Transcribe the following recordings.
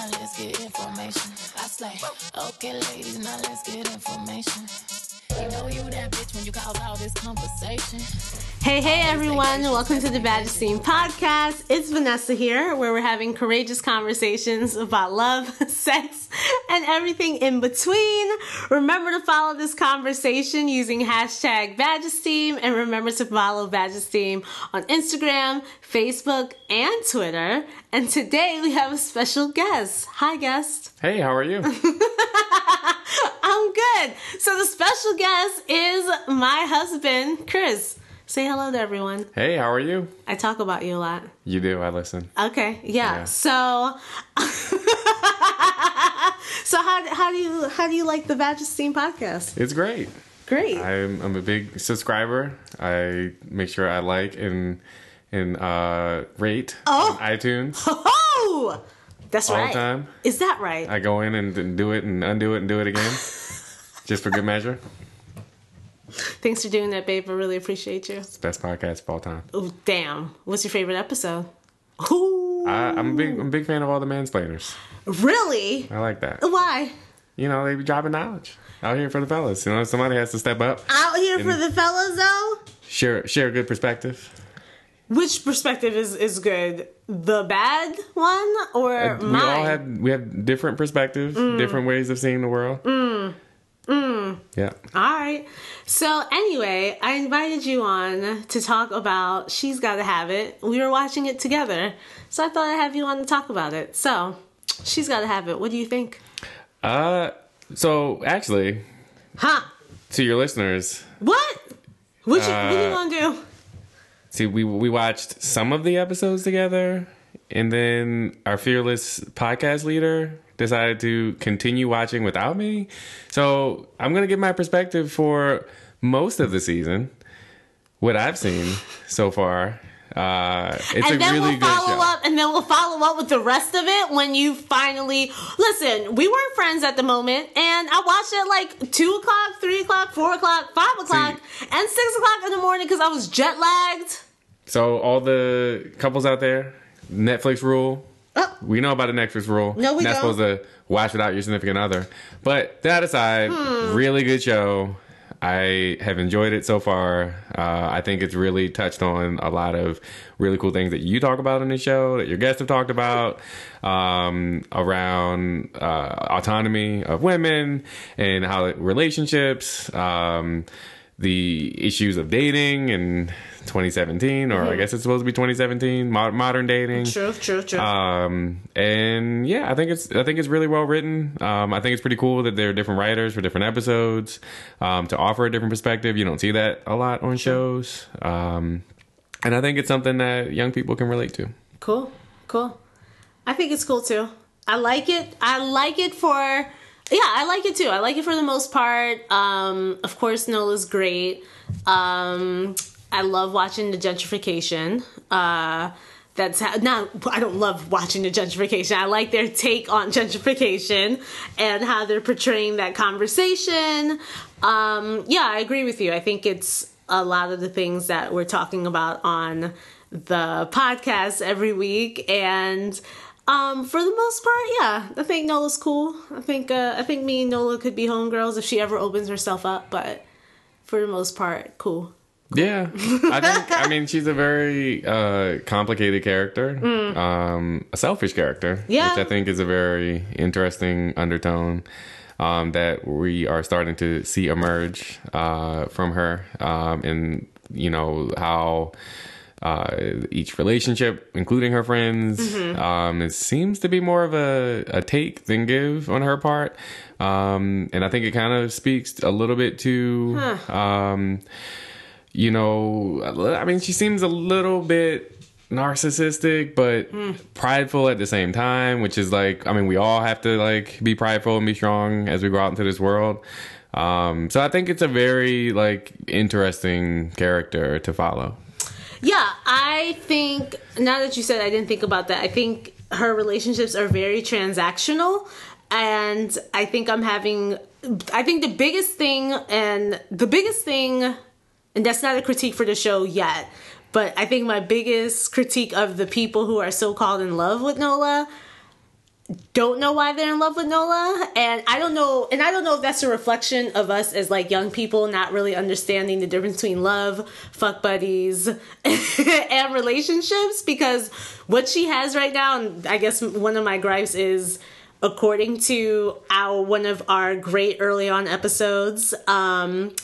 now let's get information. I say, okay, ladies, now let's get information. You know you that bitch when you cause all this conversation. Hey, hey, everyone. Welcome to the Badge Scene podcast. It's Vanessa here, where we're having courageous conversations about love, sex, and everything in between. Remember to follow this conversation using hashtag Badgesteam, and remember to follow Badgesteam on Instagram, Facebook, and Twitter. And today we have a special guest. Hi, guest. Hey, how are you? I'm good. So the special guest is my husband, Chris. Say hello to everyone. hey, how are you? I talk about you a lot. You do, I listen. Okay, yeah. Yeah. So, so how how do you how do you like the Steam podcast? It's great. Great. I'm I'm a big subscriber. I make sure I like and and uh rate Oh. on iTunes oh, that's all right. the time. Is that right? I go in and, and do it and undo it and do it again. just for good measure. Thanks for doing that, babe. I really appreciate you. It's the best podcast of all time. Oh, damn. What's your favorite episode? Ooh, I, I'm a big I'm a big fan of all the mansplainers. really? I like that. Why? You know, they be dropping knowledge. Out here for the fellas. You know, somebody has to step up, Out here for the fellas, though. share share a good perspective. Which perspective is is good? The bad one or we mine? all have we have different perspectives, Mm. different ways of seeing the world. Mm. Yeah. All right. So anyway, I invited you on to talk about She's Gotta Have It. We were watching it together, so I thought I'd have you on to talk about it. So, She's Gotta Have It. What do you think? Uh, so actually, Huh? to your listeners, What? What you, what you Uh, gonna do? See, we we watched some of the episodes together, and then our fearless podcast leader decided to continue watching without me. So I'm gonna give my perspective for most of the season, what I've seen so far. Uh, it's and a then really we'll follow show. up, and then we'll follow up with the rest of it when you finally listen. We weren't friends at the moment, and I watched it like two o'clock, three o'clock, four o'clock, five o'clock, and six o'clock in the morning because I was jet lagged. So all the couples out there, Netflix rule. Oh. We know about the Netflix rule. No, we You're not don't. supposed to watch without your significant other. But that aside, Hmm. really good show. I have enjoyed it so far. Uh, I think it's really touched on a lot of really cool things that you talk about in the show, that your guests have talked about, um, around uh, autonomy of women and how relationships, um, the issues of dating in 2017, or I guess it's supposed to be 2017, mo- modern dating. True, true, true. Um, and yeah, I think it's I think it's really well written. Um, I think it's pretty cool that there are different writers for different episodes um, to offer a different perspective. You don't see that a lot on shows, um, and I think it's something that young people can relate to. Cool, cool. I think it's cool too. I like it. I like it for yeah, I like it too. I like it for the most part. Um, of course, Nola's great. Um, I love watching the gentrification. Uh, that's how, not. I don't love watching the gentrification. I like their take on gentrification and how they're portraying that conversation. Um, yeah, I agree with you. I think it's a lot of the things that we're talking about on the podcast every week and um for the most part yeah i think nola's cool i think uh i think me and nola could be homegirls if she ever opens herself up but for the most part cool Yeah, I think I mean she's a very uh, complicated character, um, a selfish character, Yeah. which I think is a very interesting undertone um, that we are starting to see emerge uh, from her, um, and you know how. Uh, each relationship, including her friends, um, it seems to be more of a, a take than give on her part, um, and I think it kind of speaks a little bit to um, you know, I mean, she seems a little bit narcissistic, but prideful at the same time, which is like, I mean, we all have to like be prideful and be strong as we go out into this world. Um, so I think it's a very like interesting character to follow. Yeah, I think now that you said I didn't think about that. I think her relationships are very transactional and I think I'm having I think the biggest thing and the biggest thing and that's not a critique for the show yet, but I think my biggest critique of the people who are so called in love with Nola don't know why they're in love with Nola. And I don't know, and I don't know if that's a reflection of us as like young people not really understanding the difference between love, fuck buddies, and relationships. Because what she has right now, and I guess one of my gripes is according to our one of our great early on episodes, um,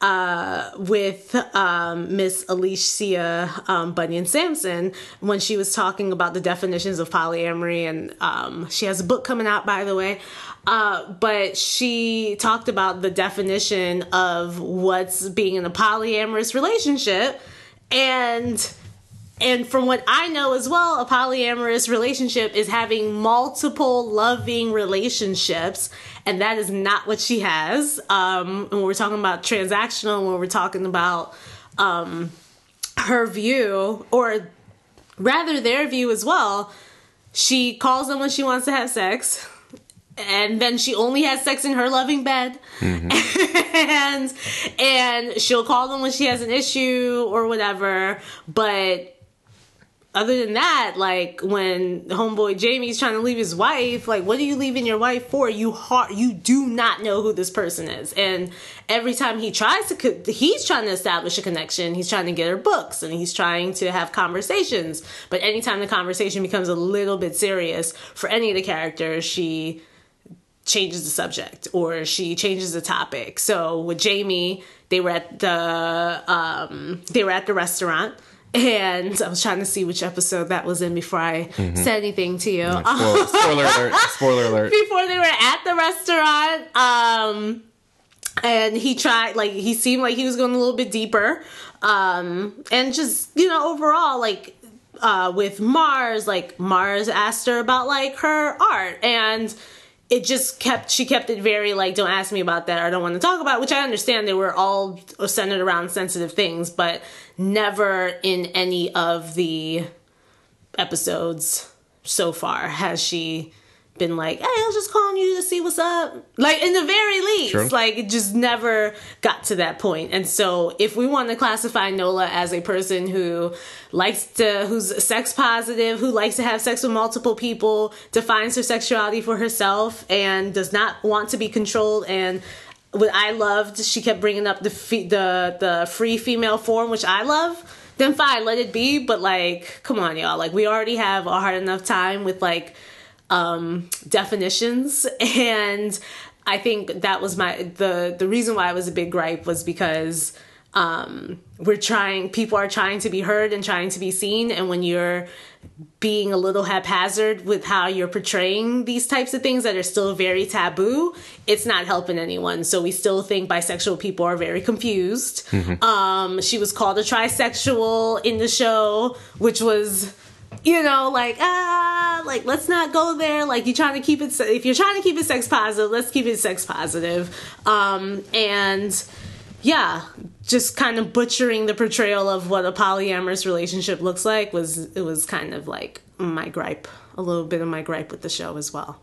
uh, with um, Miss Alicia um, Bunyan Sampson when she was talking about the definitions of polyamory, and um, she has a book coming out, by the way. Uh, but she talked about the definition of what's being in a polyamorous relationship, and and from what I know as well, a polyamorous relationship is having multiple loving relationships, and that is not what she has. Um, when we're talking about transactional, when we're talking about um, her view, or rather their view as well, she calls them when she wants to have sex. And then she only has sex in her loving bed, and and she'll call them when she has an issue or whatever. But other than that, like when homeboy Jamie's trying to leave his wife, like what are you leaving your wife for? You heart, you do not know who this person is, and every time he tries to, he's trying to establish a connection. He's trying to get her books, and he's trying to have conversations. But anytime the conversation becomes a little bit serious for any of the characters, she changes the subject or she changes the topic. So with Jamie, they were at the um, they were at the restaurant and I was trying to see which episode that was in before I Mm-hmm. said anything to you. Spoiler, spoiler alert! Spoiler alert! before they were at the restaurant, um, and he tried like he seemed like he was going a little bit deeper, um, and just you know overall like uh, with Mars, like Mars asked her about like her art and it just kept she kept it very like don't ask me about that or I don't want to talk about it, which I understand they were all centered around sensitive things but never in any of the episodes so far has she been like, hey, I was just calling you to see what's up. Like, in the very least, True. like, it just never got to that point. And so, if we want to classify Nola as a person who likes to, who's sex positive, who likes to have sex with multiple people, defines her sexuality for herself, and does not want to be controlled, and what I loved, she kept bringing up the fe- the the free female form, which I love. Then fine, let it be. But like, come on, y'all. Like, we already have a hard enough time with like um definitions. And i think that was my the the reason why it was a big gripe was because um we're trying people are trying to be heard and trying to be seen. And when you're being a little haphazard with how you're portraying these types of things that are still very taboo it's not helping anyone. So we still think bisexual people are very confused. Um she was called a trisexual in the show which was you know, like ah, like let's not go there. Like you're trying to keep it. If you're trying to keep it sex positive, let's keep it sex positive. Um, and yeah, just kind of butchering the portrayal of what a polyamorous relationship looks like was it was kind of like my gripe, a little bit of my gripe with the show as well.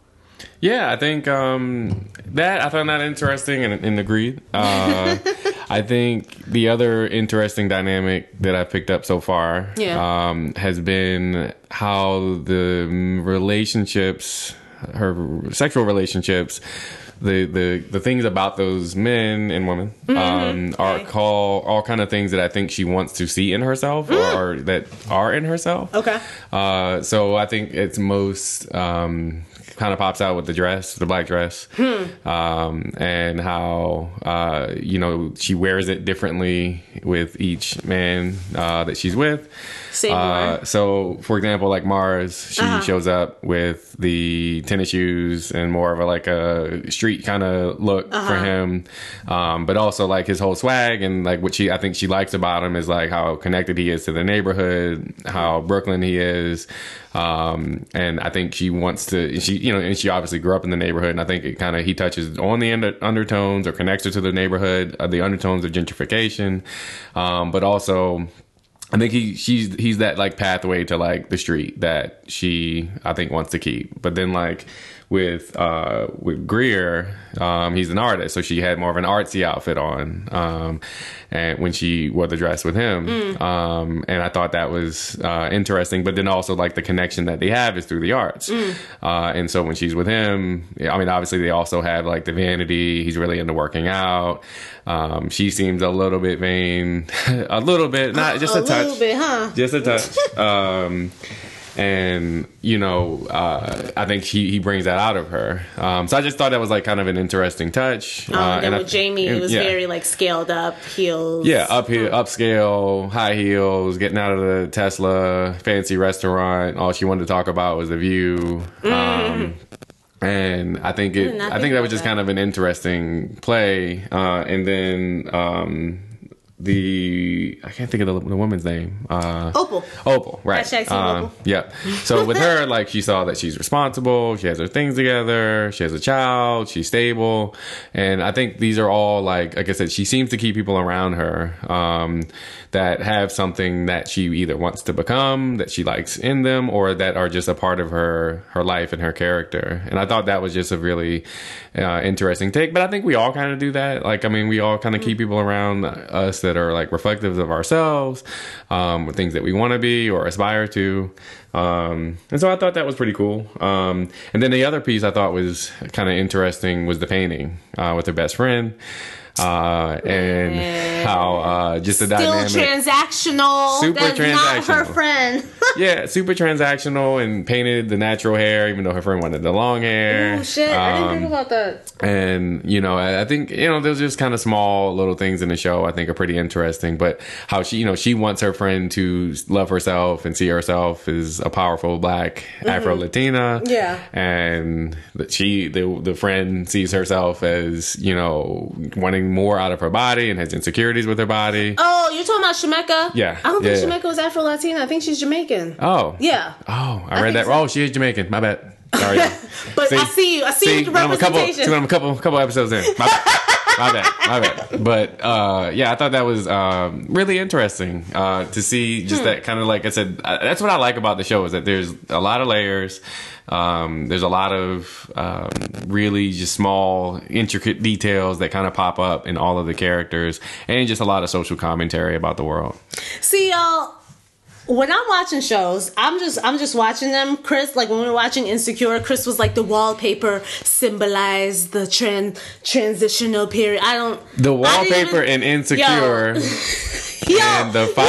Yeah, I think um, that I found that interesting and, and agreed. Uh, I think the other interesting dynamic that I picked up so far Yeah. um, has been how the relationships, her sexual relationships, the the the things about those men and women um, are Okay. call all kind of things that I think she wants to see in herself or, or that are in herself. Okay. Uh, so I think it's most um, kind of pops out with the dress, the black dress, um, and how uh, you know she wears it differently with each man uh, that she's with. Say more. Uh, so, for example, like Mars, she Uh-huh. shows up with the tennis shoes and more of a like a street kind of look Uh-huh. for him, um, but also like his whole swag and like what she I think she likes about him is like how connected he is to the neighborhood, how Brooklyn he is, um, and I think she wants to she you know and she obviously grew up in the neighborhood, and I think it kind of he touches on the under, undertones or connects her to the neighborhood, uh, the undertones of gentrification, um, but also I think he she's he's that like pathway to like the street that she I think wants to keep. But then like with uh with Greer, um, he's an artist, so she had more of an artsy outfit on. Um and when she wore the dress with him. Um and I thought that was uh interesting. But then also like the connection that they have is through the arts. Uh and so when she's with him, I mean obviously they also have like the vanity, he's really into working out. Um she seems a little bit vain. a little bit, not just a, a touch little bit, huh? just a touch. um, and you know, uh, I think he he brings that out of her. Um, so I just thought that was like kind of an interesting touch. Um, uh, I- with Jamie, it was yeah. very like scaled up heels. Yeah, up here, upscale, high heels, getting out of the Tesla, fancy restaurant. All she wanted to talk about was the view. Um, and I think it, I think think that was just that. kind of an interesting play. Uh, and then um, the I can't think of the, the woman's name. Uh, Opal. Opal, right? Hashtag Um, Opal. Yeah. So with her, like she saw that she's responsible, she has her things together, she has a child, she's stable, and I think these are all like, like I said, she seems to keep people around her um, that have something that she either wants to become, that she likes in them, or that are just a part of her her life and her character. And I thought that was just a really uh, interesting take. But I think we all kind of do that. Like, I mean, we all kind of keep people around us that are like reflective of ourselves, um, or things that we want to be or aspire to. Um, and so I thought that was pretty cool. Um, and then the other piece I thought was kind of interesting was the painting uh, with her best friend. Uh, and how uh, just the Still dynamic transactional. Super That's not her friend. yeah, super transactional and painted the natural hair, even though her friend wanted the long hair. oh shit! I didn't Um, think about that. and you know, I, I think you know, there's just kind of small little things in the show I think are pretty interesting. But how she, you know, she wants her friend to love herself and see herself as a powerful black Afro Latina. Mm-hmm. Yeah. and that she, the the friend, sees herself as you know wanting more out of her body and has insecurities with her body. Oh, you're talking about Shemekka? Yeah, I don't yeah, think yeah. Shemekka was Afro Latina. I think she's Jamaican. Oh, Yeah. Oh, I, I read that. so. Oh, she is Jamaican. My bad. Sorry. But I see you. I see, you with the I'm a couple, see, I'm a couple, couple episodes in. My bad. My bad. My bad. But uh, yeah, I thought that was um, really interesting uh, to see. Just Hmm. that kind of like I said. Uh, that's what I like about the show is that there's a lot of layers. Um, there's a lot of um, really just small, intricate details that kind of pop up in all of the characters, and just a lot of social commentary about the world. See y'all. When I'm watching shows, I'm just I'm just watching them. Chris, like when we were watching Insecure, Chris was like the wallpaper symbolized the trend transitional period. I don't The wallpaper even- in Insecure Yo, and the fire.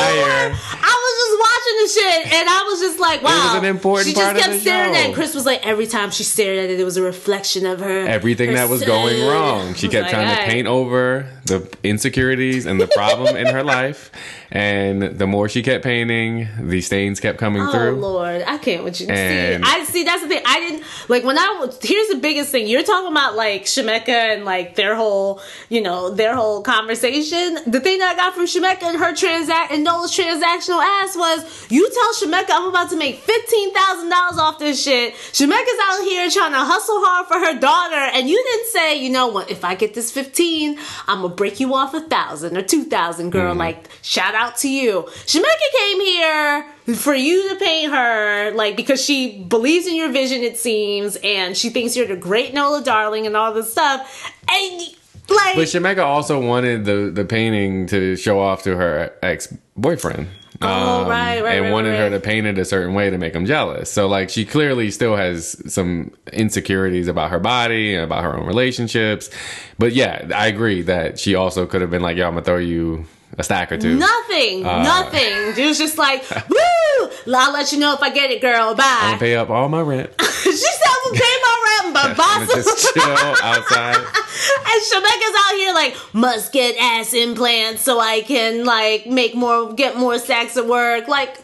know? I was just watching the shit, and I was just like, "Wow." an important She part just of kept the staring at it. Chris was like, every time she stared at it, it was a reflection of her. everything that was going wrong. She oh kept like, trying to paint over the insecurities and the problem in her life. And the more she kept painting, the stains kept coming through. Oh through. Lord, I can't with you. And- see, I see. That's the thing. I didn't like when I was. Here's the biggest thing. You're talking about like Shemekka and like their whole, you know, their whole conversation. The thing that I got from Shemekka and her transact and Nola's transactional ass was, you tell Shemekka I'm about to make fifteen thousand dollars off this shit. Shemekka's out here trying to hustle hard for her daughter, and you didn't say, you know what? If I get this fifteen, I'm gonna break you off a thousand or two thousand, girl. Mm-hmm. Like shout out to you. Shemekka came here for you to paint her, like because she believes in your vision, it seems, and she thinks you're the great Nola Darling and all this stuff. And like, But Shemekka also wanted the, the painting to show off to her ex boyfriend. Oh, right, um, right, And right, wanted her to paint it a certain way to make him jealous. So, like, she clearly still has some insecurities about her body and about her own relationships. But yeah, I agree that she also could have been like, yo, I'm going to throw you a stack or two. nothing, Uh, nothing. It was just like, woo! I'll let you know if I get it, girl. I'm Bye. to pay up all my rent. she said, I'm gonna pay my rent, but I'm boss. just chill outside. And Shemekka's out here like must get ass implants so I can like make more, get more stacks at work. Like,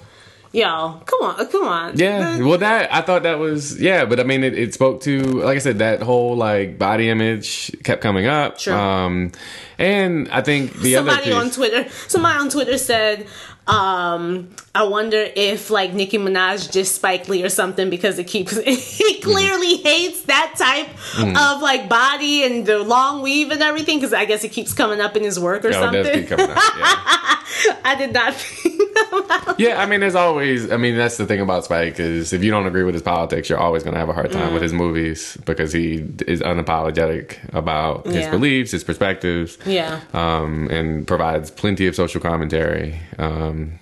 yo, come on, come on. Yeah, well, that I thought that was yeah, but I mean, it, it spoke to like I said, that whole like body image kept coming up. Sure. Um, and I think the other somebody piece, on Twitter, somebody on Twitter said, um, I wonder if like Nicki Minaj just Spike Lee or something because it keeps he clearly hates that type Mm. of like body and the long weave and everything because I guess it keeps coming up in his work or oh, it does something. keep coming up. Yeah. I did not think Yeah, I mean, there's always. I mean, that's the thing about Spike is if you don't agree with his politics, you're always going to have a hard time with his movies because he is unapologetic about his beliefs, his perspectives, Yeah. um, and provides plenty of social commentary um,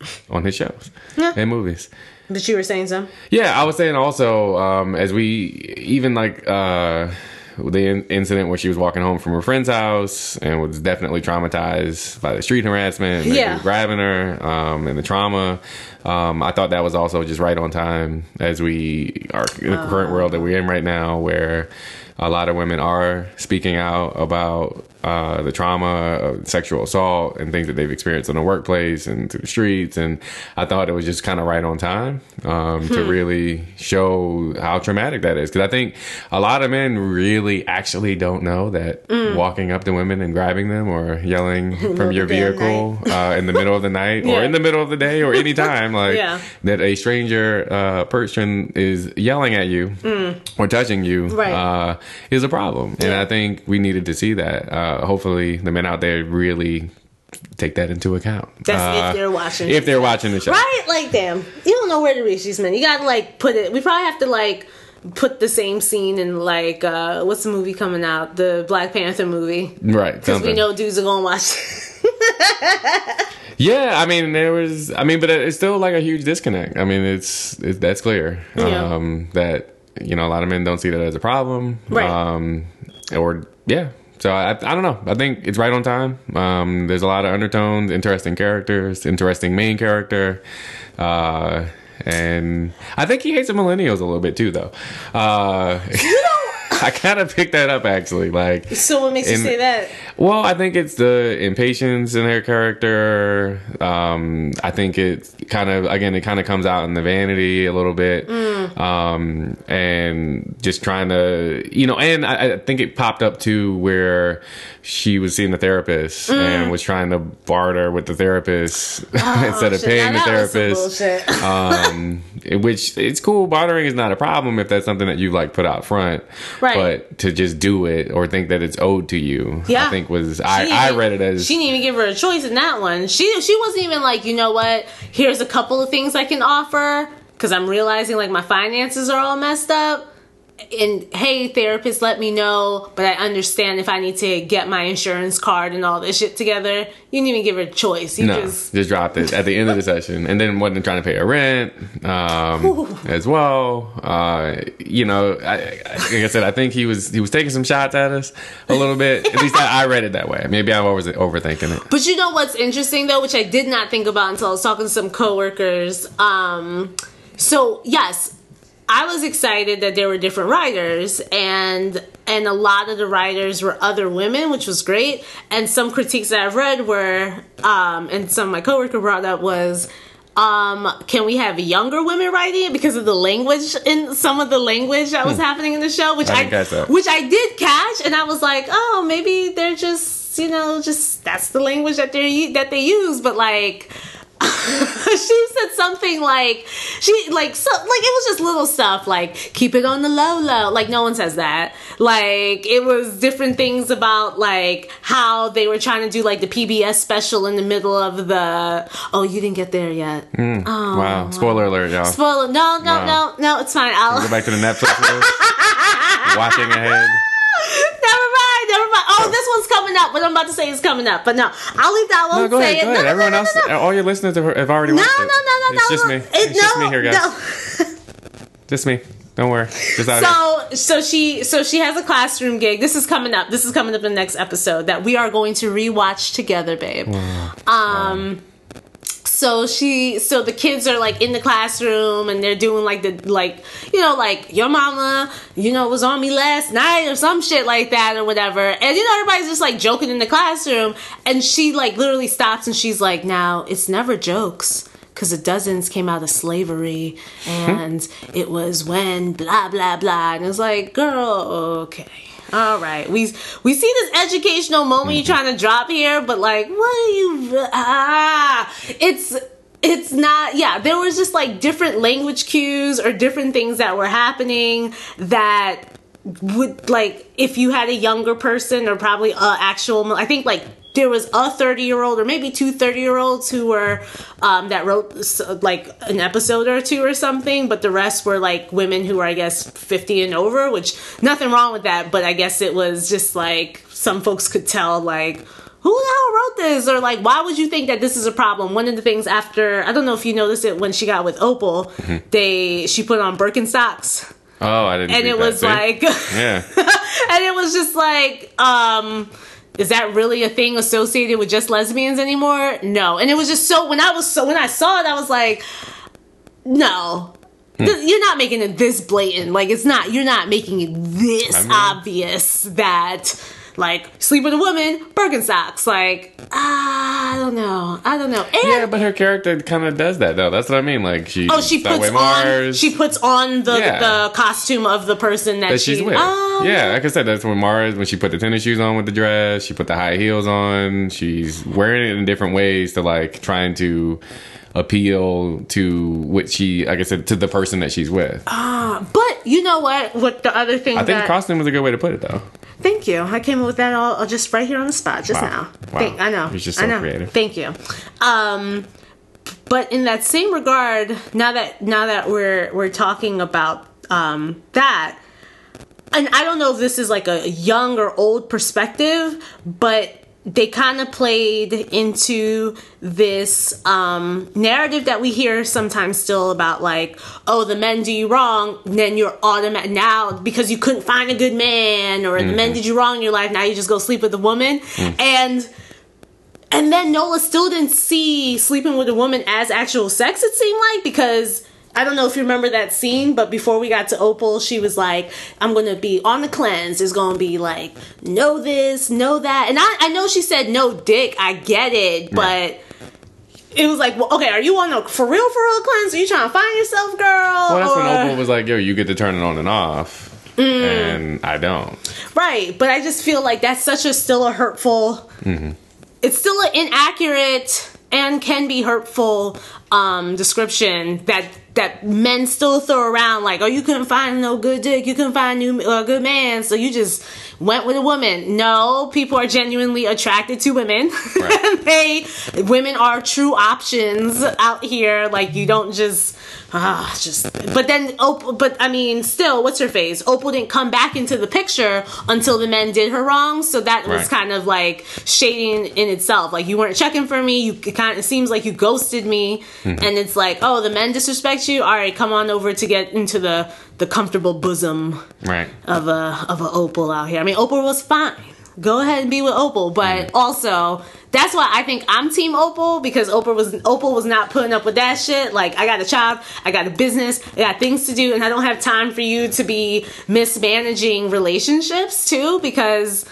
on his shows Yeah. and movies. But you were saying so? Yeah, I was saying also um, as we even like uh, the in- incident where she was walking home from her friend's house and was definitely traumatized by the street harassment, and Yeah. grabbing her, um, and the trauma. Um, I thought that was also just right on time as we are in the current world that we're in right now, where a lot of women are speaking out about uh, the trauma of sexual assault and things that they've experienced in the workplace and through the streets. And I thought it was just kind of right on time um, to really show how traumatic that is. Because I think a lot of men really actually don't know that walking up to women and grabbing them or yelling from your vehicle uh, in the middle of the night or in the middle of the day or any time, like Yeah. that a stranger uh, person is yelling at you or touching you Right. uh, is a problem. And I think we needed to see that. Uh, hopefully, the men out there really take that into account. That's Uh, if they're watching. If they're watching the show. Right? Like, damn. You don't know where to reach these men. You gotta, like, put it. We probably have to, like, put the same scene in, like, uh, what's the movie coming out? The Black Panther movie. Right. Because we know dudes are gonna watch. Yeah, I mean, there was. I mean, but it's still like a huge disconnect. I mean, it's, it's that's clear. Yeah. Um, that you know a lot of men don't see that as a problem. Right. Um, or yeah. So I, I don't know. I think it's right on time. Um, there's a lot of undertones, interesting characters, interesting main character. Uh, and I think he hates the millennials a little bit too, though. Uh, I kind of picked that up actually. Like, so what makes you say that? well, I think it's the impatience in her character. Um, I think it kind of, again, it kind of comes out in the vanity a little bit. Um, and just trying to, you know, and I, I think it popped up too where she was seeing the therapist and was trying to barter with the therapist instead of Shit, paying the now some therapist um, which it's cool. Bartering is not a problem if that's something that you like put out front. Right. But to just do it or think that it's owed to you, Yeah. I think was I, I read it as she didn't even give her a choice in that one. She she wasn't even like, you know what? Here's a couple of things I can offer because I'm realizing like my finances are all messed up. And hey, therapist, let me know. But I understand if I need to get my insurance card and all this shit together. You didn't even give her a choice. You no, just just dropped it at the end of the session, and then wasn't trying to pay her rent um, as well. Uh, you know, I, I- like I said, I think he was he was taking some shots at us a little bit. At least I, I read it that way. Maybe I'm over overthinking it. But you know what's interesting though, which I did not think about until I was talking to some coworkers. Um, so yes, I was excited that there were different writers, and and a lot of the writers were other women, which was great. And some critiques that I've read were, um, and some of my coworker brought up was. Um, can we have younger women writing it because of the language in some of the language that was happening in the show, which I I, didn't catch that. which I did catch, and I was like, oh, maybe they're just you know just that's the language that they that they use, but like. she said something like she like so like it was just little stuff like keep it on the low low like no one says that like it was different things about like how they were trying to do like the PBS special in the middle of the oh you didn't get there yet Hmm. wow! Spoiler alert, y'all. spoiler no no Wow. no no it's fine I'll Go back to the Netflix. Watching ahead. Never mind, never mind. Oh, this one's coming up. What I'm about to say is coming up, but no, I'll leave that one. No, go ahead. Go ahead. no, Everyone no, else, no, no. all your listeners have, have already No, watched no, no, no, It's just me. It- It's just me here, guys. no. Just me. Don't worry. Just out here. So, so she, so she has a classroom gig. This is coming up. This is coming up in the next episode that we are going to rewatch together, babe. Um. So she, so the kids are like in the classroom and they're doing like the like you know like your mama you know was on me last night or some shit like that or whatever. And you know everybody's just like joking in the classroom. And she like literally stops and she's like now it's never jokes because the dozens came out of slavery hmm? and it was when blah blah blah. And it's like girl okay all right. We we see this educational moment you're trying to drop here but like what are you ah. It's it's not yeah there was just like different language cues or different things that were happening that would like if you had a younger person or probably a actual i think like there was a 30 year old or maybe two 30 year olds who were um, that wrote like an episode or two or something but the rest were like women who were i guess 50 and over which nothing wrong with that but i guess it was just like some folks could tell like who the hell wrote this or like why would you think that this is a problem one of the things after i don't know if you noticed it when she got with opal they she put on birkenstocks Oh, I didn't. and it was like yeah. and it was just like um is that really a thing associated with just lesbians anymore? No. And it was just so when i was so when i saw it i was like no. Hmm. Th- you're not making it this blatant. Like it's not you're not making it this I mean- obvious that like sleep with a woman birkenstocks like i don't know i don't know and Yeah, but her character kind of does that though. That's what I mean. Like she. Oh, she puts on Mars, she puts on the Yeah. the costume of the person that, that she's she, with. Oh, yeah, like I said, that's when Mars when she put the tennis shoes on with the dress. She put the high heels on. She's wearing it in different ways to like trying to appeal to what she, like I said, to the person that she's with. Ah, But you know what? What the other thing I think that the costume was a good way to put it though. Thank you. I came up with that all, all just right here on the spot just Wow. now. Wow. Thank, I know. You're just I so know. creative. Thank you. Um, but in that same regard, now that now that we're we're talking about um, that, and I don't know if this is like a young or old perspective, but they kind of played into this um, narrative that we hear sometimes still about like, oh, the men do you wrong, then you're automatic now because you couldn't find a good man, or the men did you wrong in your life, now you just go sleep with a woman, and and then Nola still didn't see sleeping with a woman as actual sex, it seemed like, because I don't know if you remember that scene, but before we got to Opal, she was like, I'm gonna be on the cleanse. It's gonna be like, know this, know that. And I, I know she said no dick, I get it, but it was like, well, okay, are you on a for real, for real cleanse? Are you trying to find yourself, girl? Well, that's when Or- Opal was like, "Yo, you get to turn it on and off." Mm. And I don't. Right, but I just feel like that's such a still a hurtful. It's still an inaccurate and can be hurtful um, description that that men still throw around. Like, oh, you couldn't find no good dick, you couldn't find new uh, good man, so you just went with a woman. No, people are genuinely attracted to women. Right. they women are true options out here. Like, you don't just. Ah, just but then Opal, but I mean, still, what's her face? Opal didn't come back into the picture until the men did her wrong, so that was kind of like shading in itself. Like you weren't checking for me. You kind of it seems like you ghosted me, Mm-hmm. and it's like, oh, the men disrespect you. All right, come on over to get into the the comfortable bosom Right. of a of a Opal out here. I mean, Opal was fine. Go ahead and be with Opal, but Mm-hmm. also that's why I think I'm Team Opal because Opal was Opal was not putting up with that shit. Like I got a child, I got a business, I got things to do, and I don't have time for you to be mismanaging relationships too because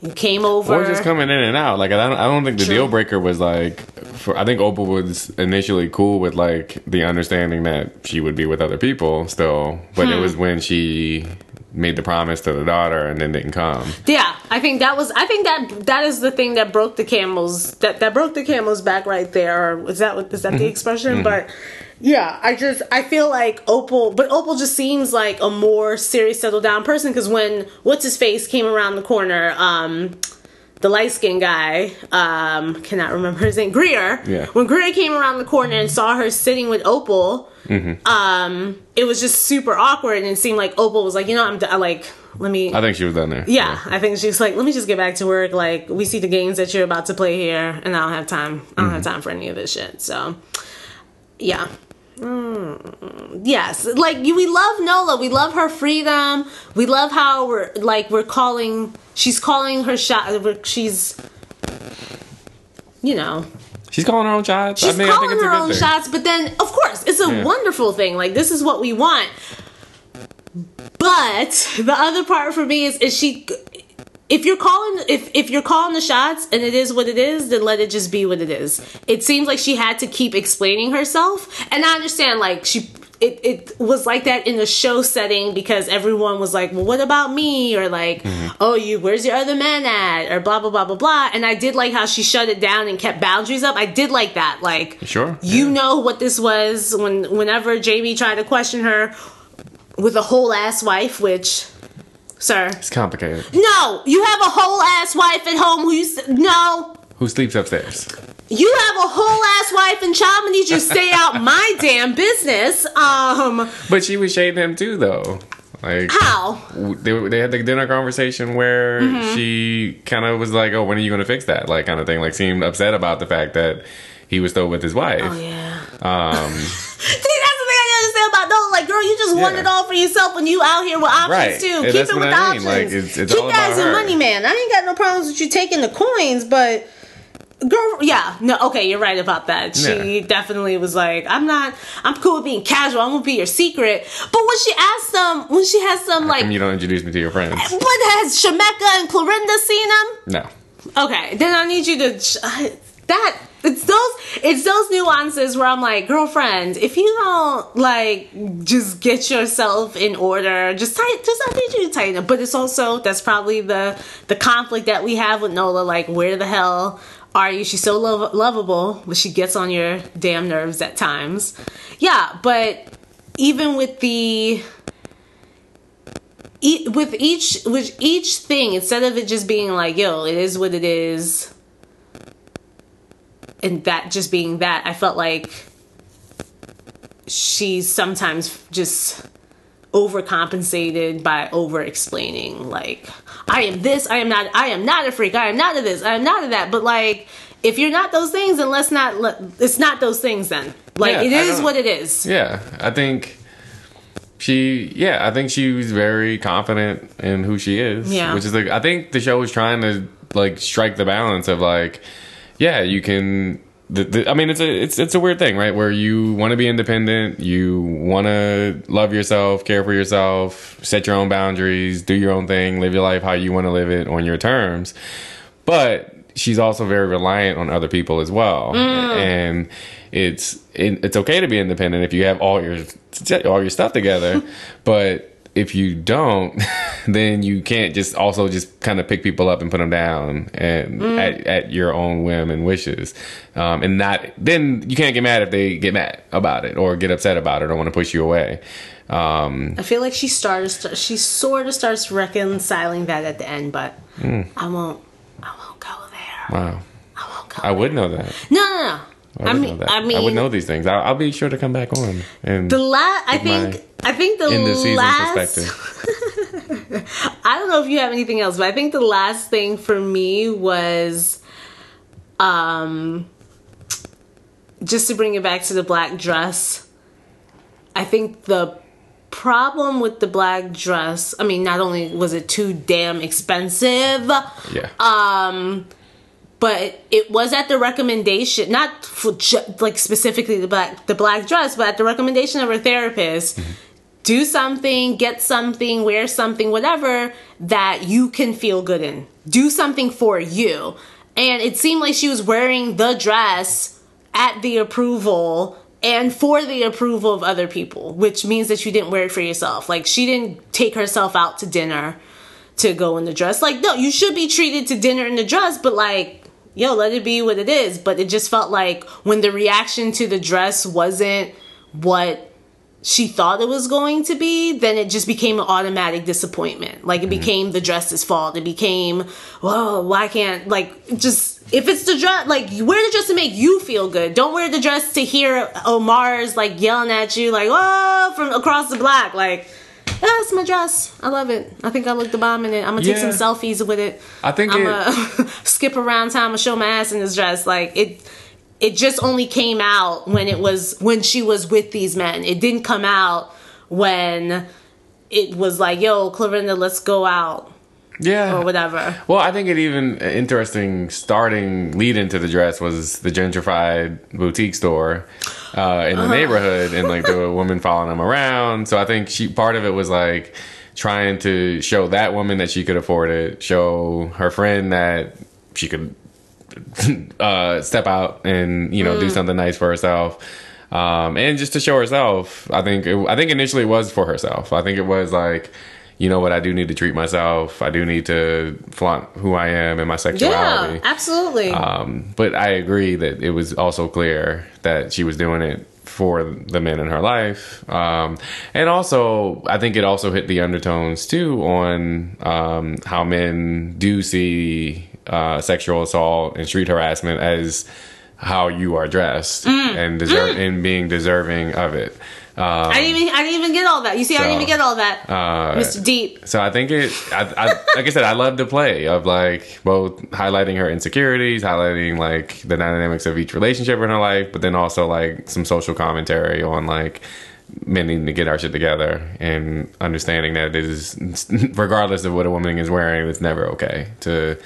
you came over. Or just coming in and out. Like I don't, I don't think the True. deal breaker was like. For, I think Opal was initially cool with like the understanding that she would be with other people still, but Hmm. it was when she made the promise to the daughter and then didn't come. Yeah, I think that was. I think that that is the thing that broke the camel's that that broke the camel's back right there. Or is that what is that Mm-hmm. the expression? But yeah, I just I feel like Opal, but Opal just seems like a more serious, settled down person. Because when what's his face came around the corner, um, the light skinned guy, um, cannot remember his name, Greer. Yeah. When Greer came around the corner and saw her sitting with Opal, Mm-hmm. um, it was just super awkward, and it seemed like Opal was like, you know, I'm d- like, let me. I think she was done there. Yeah, I think she's like, let me just get back to work. Like, we see the games that you're about to play here, and I don't have time. I don't have time for any of this shit. So, yeah. Mm, yes, like we love Nola. We love her freedom. We love how we're like we're calling. She's calling her shot. She's, you know, She's calling her own shots. she's I mean, I think calling her own thing. shots. But then, of course, it's a Yeah. wonderful thing. Like this is what we want. But the other part for me is is she if you're calling if if you're calling the shots and it is what it is, then let it just be what it is. It seems like she had to keep explaining herself, and I understand like she. It, it was like that in the show setting because everyone was like, well, what about me? Or like, mm-hmm. oh, you, where's your other man at? Or blah, blah, blah, blah, blah. And I did like how she shut it down and kept boundaries up. I did like that. Like, Sure, you yeah. know what this was when, whenever Jamie tried to question her with a whole ass wife, which, sir, It's complicated. no, you have a whole ass wife at home who you s- no, who sleeps upstairs. You have a whole ass wife and child and need you to stay out my damn business. Um, But she was shading him too, though. Like how? they, they had the dinner conversation where Mm-hmm. she kind of was like, "Oh, when are you going to fix that?" Like kind of thing. Like seemed upset about the fact that he was still with his wife. Oh yeah. Um, that's the thing I don't understand about no, like, girl, you just want it all for yourself when you out here with options Right. too. And Keep it with I options. Like, it's- it's Keep all that about as a her. money man. I ain't got no problems with you taking the coins, but girl, yeah, no, okay, you're right about that. She Yeah. definitely was like, I'm not, I'm cool with being casual. I'm gonna be your secret. But when she asked them, when she has some like, you don't introduce me to your friends. what has Shemekka and Clorinda seen them? No. Okay, then I need you to that it's those it's those nuances where I'm like, girlfriend, if you don't like just get yourself in order, just tight, just I need you to tighten up. But it's also that's probably the the conflict that we have with Nola. Like, where the hell are you? She's so lov- lovable, but she gets on your damn nerves at times. Yeah, but even with the e- with each with each thing instead of it just being like yo it is what it is and that just being that i felt like she's sometimes just overcompensated by over explaining like i am this i am not i am not a freak i am not of this i am not a that but like if you're not those things then let's not let, it's not those things then like Yeah, it is what it is Yeah, I think she. Yeah, I think she was very confident in who she is. Yeah. which is like I think the show was trying to like strike the balance of like, yeah, you can. The, the, I mean, it's a it's it's a weird thing, right? Where you want to be independent, you want to love yourself, care for yourself, set your own boundaries, do your own thing, live your life how you want to live it on your terms. But she's also very reliant on other people as well, mm. and it's it, it's okay to be independent if you have all your all your stuff together, but if you don't, then you can't just also just kind of pick people up and put them down and at, at your own whim and wishes, um, and not then you can't get mad if they get mad about it or get upset about it or want to push you away. Um, I feel like she starts She sort of starts reconciling that at the end, but Hmm. I won't. I won't go there. wow, I won't go. I would know that. No, no, no. I, I, mean. I mean, I would know these things. I'll, I'll be sure to come back on and the last. I think. I think the in the season last. perspective. I don't know if you have anything else, but I think the last thing for me was, um, just to bring it back to the black dress. I think the problem with the black dress. I mean, not only was it too damn expensive. Yeah. Um, but it was at the recommendation, not for ju- like specifically the black the black dress, but at the recommendation of her therapist. Do something, get something, wear something, whatever that you can feel good in. Do something for you. And it seemed like she was wearing the dress at the approval and for the approval of other people, which means that you didn't wear it for yourself. Like she didn't take herself out to dinner to go in the dress. Like, no, you should be treated to dinner in the dress, but like, yo, let it be what it is. But it just felt like when the reaction to the dress wasn't what she thought it was going to be, then it just became an automatic disappointment. Like it mm-hmm. became the dress's fault. It became, whoa, why can't like just if it's the dress, like wear the dress to make you feel good. Don't wear the dress to hear Omar's like yelling at you, like oh from across the block, like. That's my dress. I love it. I think I look the bomb in it. I'm gonna take some selfies with it. I think I'm it- gonna skip around town and show my ass in this dress. Like it, it just only came out when it was when she was with these men. It didn't come out when it was like, "Yo, Clorinda, let's go out" yeah. or whatever. Well, I think it even interesting starting lead into the dress was the gentrified boutique store uh, in the Uh-huh. neighborhood, and like the woman following them around. So I think she part of it was like trying to show that woman that she could afford it, show her friend that she could uh, step out and you know Mm. do something nice for herself. Um, and just to show herself, I think it, I think initially it was for herself. I think it was like, you know what, I do need to treat myself. I do need to flaunt who I am and my sexuality. Yeah, absolutely. Um, but I agree that it was also clear that she was doing it for the men in her life. Um, and also, I think it also hit the undertones too on um, how men do see uh, sexual assault and street harassment as how you are dressed and deserve and being deserving of it. Um, I didn't even I didn't even get all that. You see, I didn't even get all that, uh, Mr. Deep. so I think it, I, I, like I said, I love the play of like both highlighting her insecurities, highlighting like the dynamics of each relationship in her life, but then also like some social commentary on like men needing to get our shit together and understanding that it is, regardless of what a woman is wearing, it's never okay to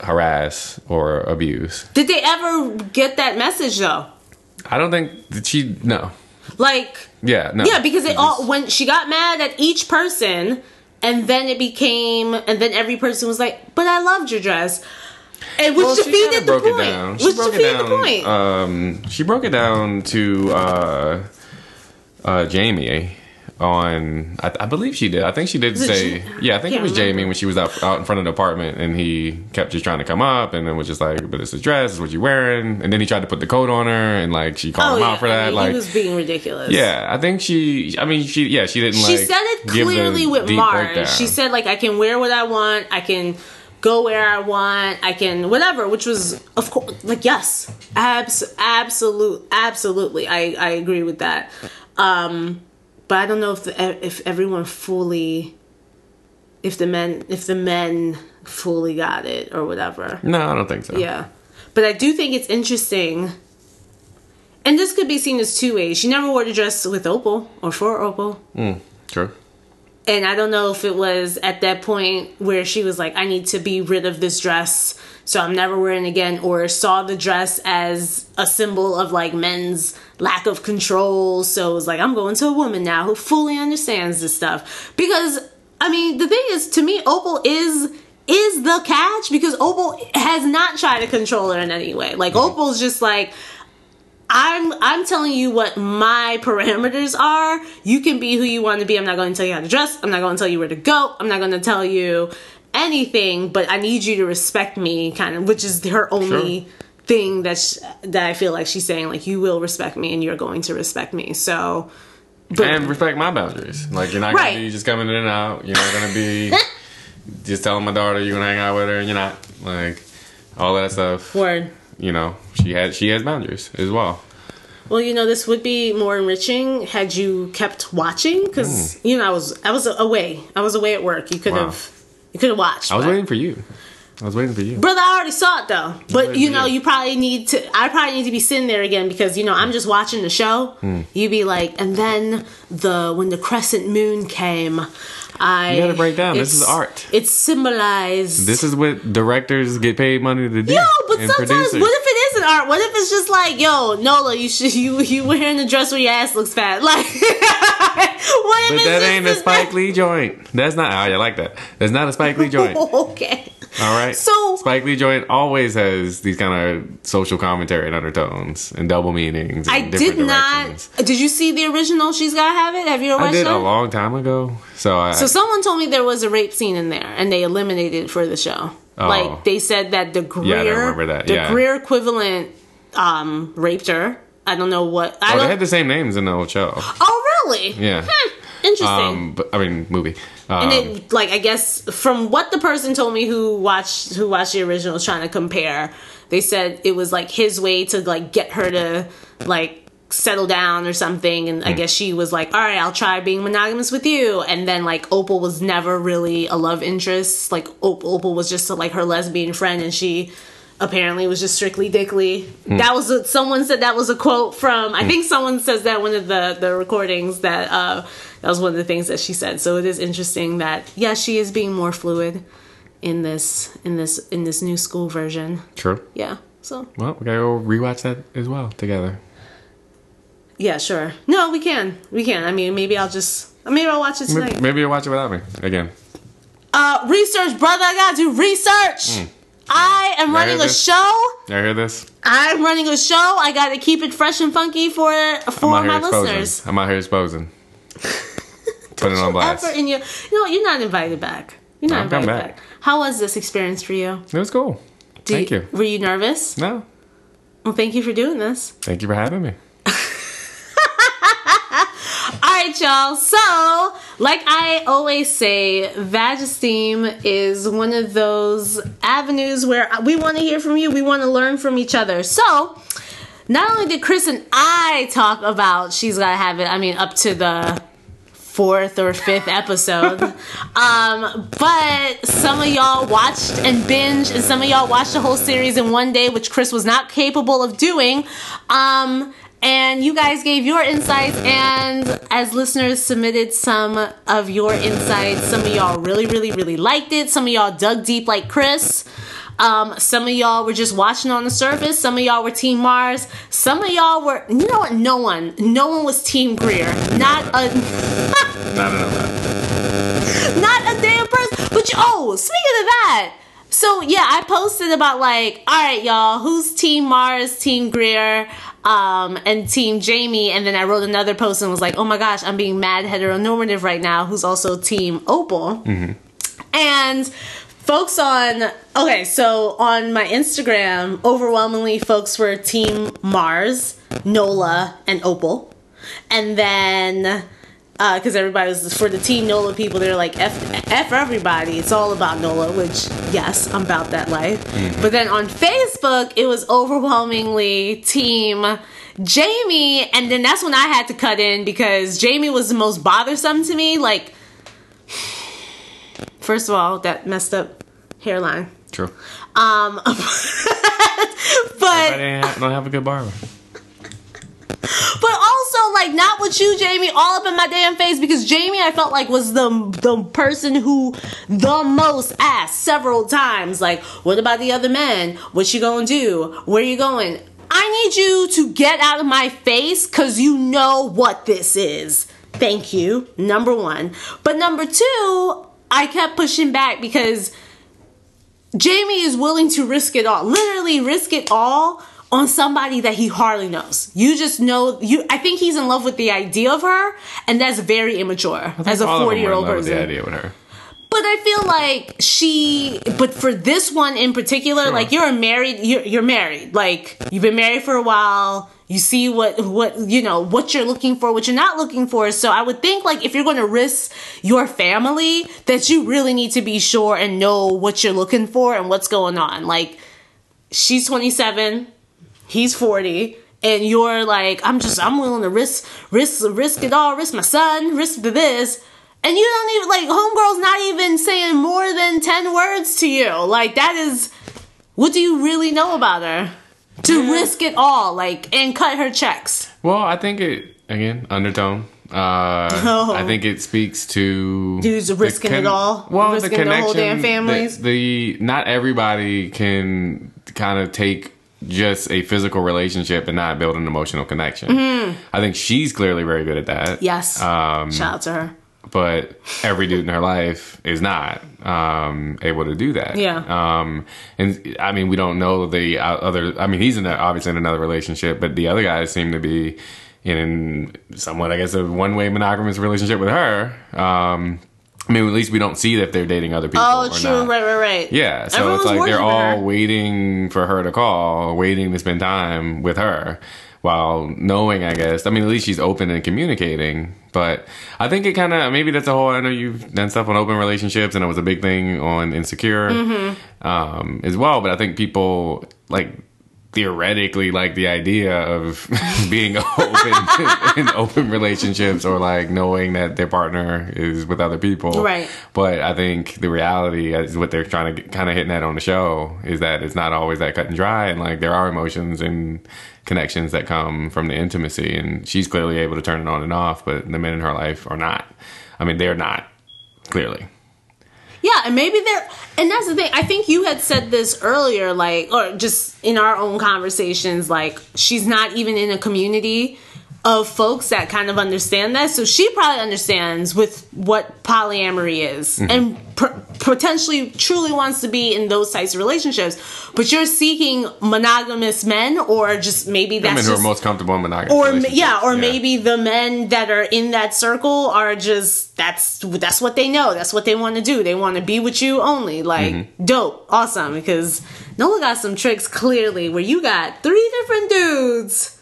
harass or abuse. Did they ever get that message though? I don't think that she, no. Like, Yeah, no. yeah, because it all when she got mad at each person, and then it became, and then every person was like, "But I loved your dress," and which Well, defeated the broke it point. down. She Which broke it defeated down. the point. Um, she broke it down to uh, uh, Jamie on. I, I believe she did. I think she did it say. Ja- yeah, I think it was Jamie when she was out out in front of the apartment, and he kept just trying to come up, and then was just like, "But it's a dress. It's what you're wearing." And then he tried to put the coat on her, and like she called oh him yeah, out for that. I mean, like, he was being ridiculous. yeah, I think she. I mean, she. Yeah, she didn't. Like She like, said it clearly with Mars. She said like I can wear what I want, I can go where I want, I can whatever, which was of course like yes, abs absolute absolutely. I I agree with that. Um but I don't know if the, if everyone fully if the men if the men fully got it or whatever. No, I don't think so. Yeah. But I do think it's interesting. And this could be seen as two ways. She never wore the dress with Opal or for Opal. Mm, true. And I don't know if it was at that point where she was like, I need to be rid of this dress, so I'm never wearing it again, or saw the dress as a symbol of like men's lack of control. So it was like, I'm going to a woman now who fully understands this stuff. Because, I mean, the thing is, to me, Opal is. Is the catch because Opal has not tried to control her in any way. Like mm-hmm. Opal's just like, I'm I'm telling you what my parameters are. You can be who you want to be. I'm not going to tell you how to dress. I'm not going to tell you where to go. I'm not going to tell you anything. But I need you to respect me, kind of, which is her only Sure. Thing that sh- that I feel like she's saying. Like you will respect me, and you're going to respect me. So, but and respect my boundaries. Like you're not Right. gonna be just coming in and out. You're not gonna be just telling my daughter you're gonna hang out with her and you're not. Like all that stuff. word. You know, she had she has boundaries as well. Well, you know, this would be more enriching had you kept watching because hmm. you know I was I was away. I was away at work. You could. Wow. have you could have watched. I was waiting for you. I was waiting for you. Brother, I already saw it though. But you know, you. you probably need to. I probably need to be sitting there again because you know I'm just watching the show. Hmm. You be like, and then the when the crescent moon came, I You gotta break down. This is art. It's symbolized. This is what directors get paid money to do. Yo, but sometimes producers. what if it isn't art? What if it's just like, yo, Nola, you should you you wearing a dress where your ass looks fat? Like, what if But it's that ain't a Spike Lee joint. That's not. Oh, I like that. That's not a Spike Lee joint. okay. All right. So- Spike Lee joint always has these kind of social commentary and undertones and double meanings. And I did not. Did you see the original? She's gotta have it. Have you ever watched? I did a long time ago. So I. So someone told me there was a rape scene in there, and they eliminated it for the show. Oh. Like they said that the Greer, yeah, remember that, the yeah. Greer equivalent, um, raped her. I don't know what. I oh, they had the same names in the old show. oh, really? Yeah. Hmm, interesting. Um, but I mean, movie. Um, and it, like, I guess from what the person told me who watched who watched the original was trying to compare, they said it was like his way to like get her to like settle down or something. And i Hmm. guess she was like all right i'll try being monogamous with you. And then like opal was never really a love interest. Like Op- opal was just like her lesbian friend. And she apparently it was just strictly dickly Hmm. that was a, someone said that was a quote from i think someone says that one of the the recordings that uh that was one of the things that she said so it is interesting that yeah she is being more fluid in this in this in this new school version True. yeah so Well, we gotta go rewatch that as well together. Yeah, sure. No, we can. We can. I mean, maybe I'll just maybe I'll watch it tonight. maybe you'll watch it without me again. Uh, research, brother. I gotta do research. I am running hear a show. Y'all hear this? I'm running a show. I gotta keep it fresh and funky for for my out here exposing. listeners. I'm out here exposing. Put it on blast. Ever in your, you know, you're not invited back. You're not come invited back. back. How was this experience for you? It was cool. Thank you. Were you nervous? No, Well, thank you for doing this. thank you for having me. Right, y'all. So, like I always say, Vagesteem is one of those avenues where we want to hear from you. We want to learn from each other. So, not only did Chris and I talk about She's Gotta Have It, I mean, up to the fourth or fifth episode. um, but some of y'all watched and binged, and some of y'all watched the whole series in one day, which Chris was not capable of doing. Um, and you guys gave your insights, and as listeners submitted some of your insights, some of y'all really, really, really liked it. Some of y'all dug deep like Chris. Um, some of y'all were just watching on the surface. Some of y'all were Team Mars. Some of y'all were, you know what? No one, no one was Team Greer. Not a, Not not a damn person. But oh, speaking of that, so yeah, I posted about like, all right, y'all, who's Team Mars, Team Greer, um, and Team Jamie, and then I wrote another post and was like, oh my gosh, I'm being mad heteronormative right now. Who's also Team Opal? And folks on okay, so on my Instagram, overwhelmingly folks were Team Mars, Nola, and Opal, and then because everybody was for the Team Nola people, they're like F, F everybody. It's all about Nola, which yes, I'm about that life. But then on Facebook, it was overwhelmingly Team. Jamie, and then that's when I had to cut in because Jamie was the most bothersome to me. Like, first of all, that messed up hairline. True. Um, but I don't have a good barber. but also like not with you, Jamie, all up in my damn face because Jamie I felt like was the the person who the most asked several times, like, what about the other men? What you gonna do? Where you going? I need you to get out of my face because you know what this is. Thank you. Number one. But number two, I kept pushing back because Jamie is willing to risk it all. Literally risk it all on somebody that he hardly knows. You just know you I think he's in love with the idea of her and that's very immature as a All of them 40 year were in old love with person. The idea with her. But I feel like she but for this one in particular, Sure. like you're married you're, you're married. Like you've been married for a while. You see what what you know what you're looking for, what you're not looking for. So I would think like if you're going to risk your family, that you really need to be sure and know what you're looking for and what's going on. Like she's 27, he's 40 and you're like i'm just i'm willing to risk risk risk it all risk my son risk the this and you don't even like homegirl's not even saying more than 10 words to you like that is what do you really know about her to risk it all like and cut her checks Well, I think it again undertone. Uh, Oh. I think it speaks to Dudes risking it all, Well, risking the the whole damn families. The, the not everybody can kind of take just a physical relationship and not build an emotional connection. I think she's clearly very good at that. Mm-hmm. yes Um, shout out to her but every dude in her life is not um, able to do that. Yeah. Um, and I mean, we don't know the other. I mean, he's in a, obviously in another relationship, but the other guys seem to be in somewhat, I guess, a one-way monogamous relationship with her. Um, I mean, at least we don't see that they're dating other people. oh or true not. right right right Yeah, so Everyone's it's like they're all her. waiting for her to call, waiting to spend time with her, while knowing, I guess. I mean, at least she's open and communicating. But I think it kind of maybe that's a whole. I know you've done stuff on open relationships, and it was a big thing on Insecure Mm-hmm. um, as well. But I think people like theoretically like the idea of being open in open relationships or like knowing that their partner is with other people Right. but I think the reality is what they're trying to kind of hitting at on the show is that it's not always that cut and dry, and like there are emotions and connections that come from the intimacy, and she's clearly able to turn it on and off, but the men in her life are not. I mean, they're not clearly. Yeah, and maybe they're, and that's the thing. I think you had said this earlier, like, or just in our own conversations, like, she's not even in a community of folks that kind of understand that. So she probably understands with what polyamory is and p- potentially truly wants to be in those types of relationships. But you're seeking monogamous men, or just maybe that's Women who just are most comfortable in monogamous or yeah, or maybe the men that are in that circle are just that's that's what they know. That's what they want to do. They want to be with you only. Like Mm-hmm. dope, awesome. Because Nola got some tricks clearly where you got three different dudes.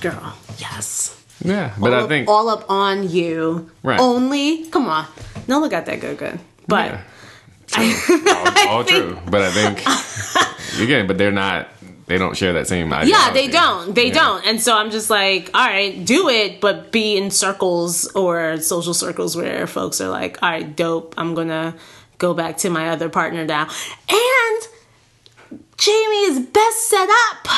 Girl, yes. Yeah, but all I up- think all up on you Right. only. Come on, Nola got that good, good. But Yeah. all, all true. But I think again, but they're not. They don't share that same idea. yeah, they don't. They don't. And so I'm just like, all right, do it, but be in circles or social circles where folks are like, all right, dope. I'm gonna go back to my other partner now. And Jamie is best set up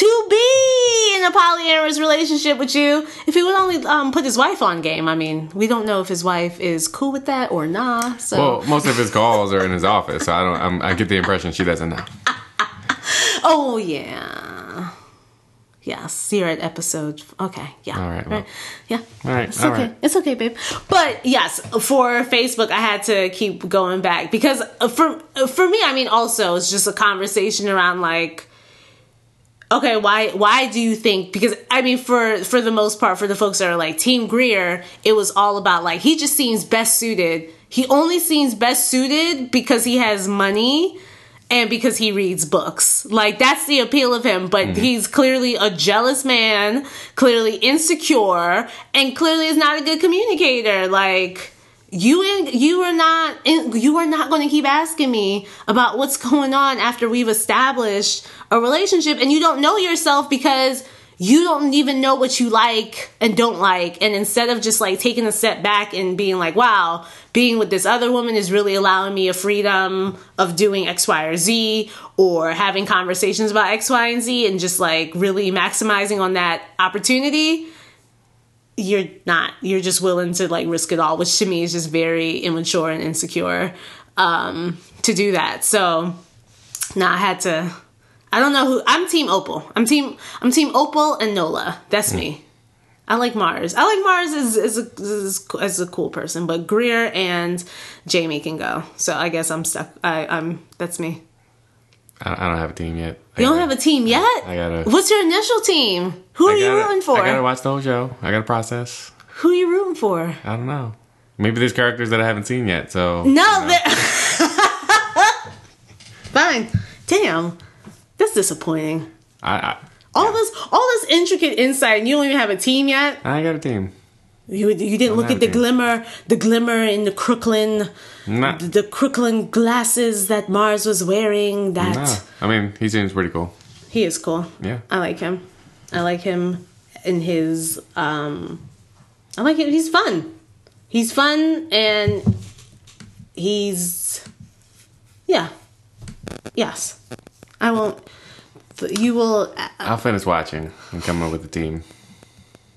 to be in a polyamorous relationship with you if he would only um, put his wife on game. I mean, we don't know if his wife is cool with that or not. So Well, most of his calls are in his office, so I don't. I'm, I get the impression she doesn't know. Oh yeah. Yes, you're at episode. Okay, yeah. All right, well. Yeah. All right, It's all okay. right. It's okay, babe. But yes, for Facebook, I had to keep going back because uh, for for me, I mean, also it's just a conversation around like, okay, why why do you think? Because I mean, for for the most part, for the folks that are like Team Greer, it was all about like he just seems best suited. He only seems best suited because he has money and because he reads books. Like that's the appeal of him, but mm-hmm. he's clearly a jealous man, clearly insecure, and clearly is not a good communicator. Like you and you are not you are not going to keep asking me about what's going on after we've established a relationship and you don't know yourself because you don't even know what you like and don't like. And instead of just like taking a step back and being like wow being with this other woman is really allowing me a freedom of doing x y or z or having conversations about x y and z and just like really maximizing on that opportunity you're not you're just willing to like risk it all which to me is just very immature and insecure um to do that. So now i had to i don't know who i'm team opal. I'm team i'm team opal and nola. That's me. I like mars. I like mars as, as, a, as, as a cool person but greer and jamie can go. So i guess i'm stuck i i'm that's me I, I don't have a team yet. I you don't have a team yet I gotta- what's your initial team who are you gotta- rooting for I gotta watch the whole show. I gotta process. who are you rooting for I don't know. Maybe there's characters that I haven't seen yet. So No, you know. fine. Damn, that's disappointing. I, I All this, all this intricate insight, and you don't even have a team yet. I got a team. You, you didn't look at the glimmer, the glimmer in the Crooklyn, Not, the Crooklyn glasses that Mars was wearing. That nah. I mean, he seems pretty cool. he is cool. Yeah. I like him. I like him in his. um I like it. He's fun. He's fun and he's. Yeah. Yes. I won't. You will. I'll finish watching and come up with the team.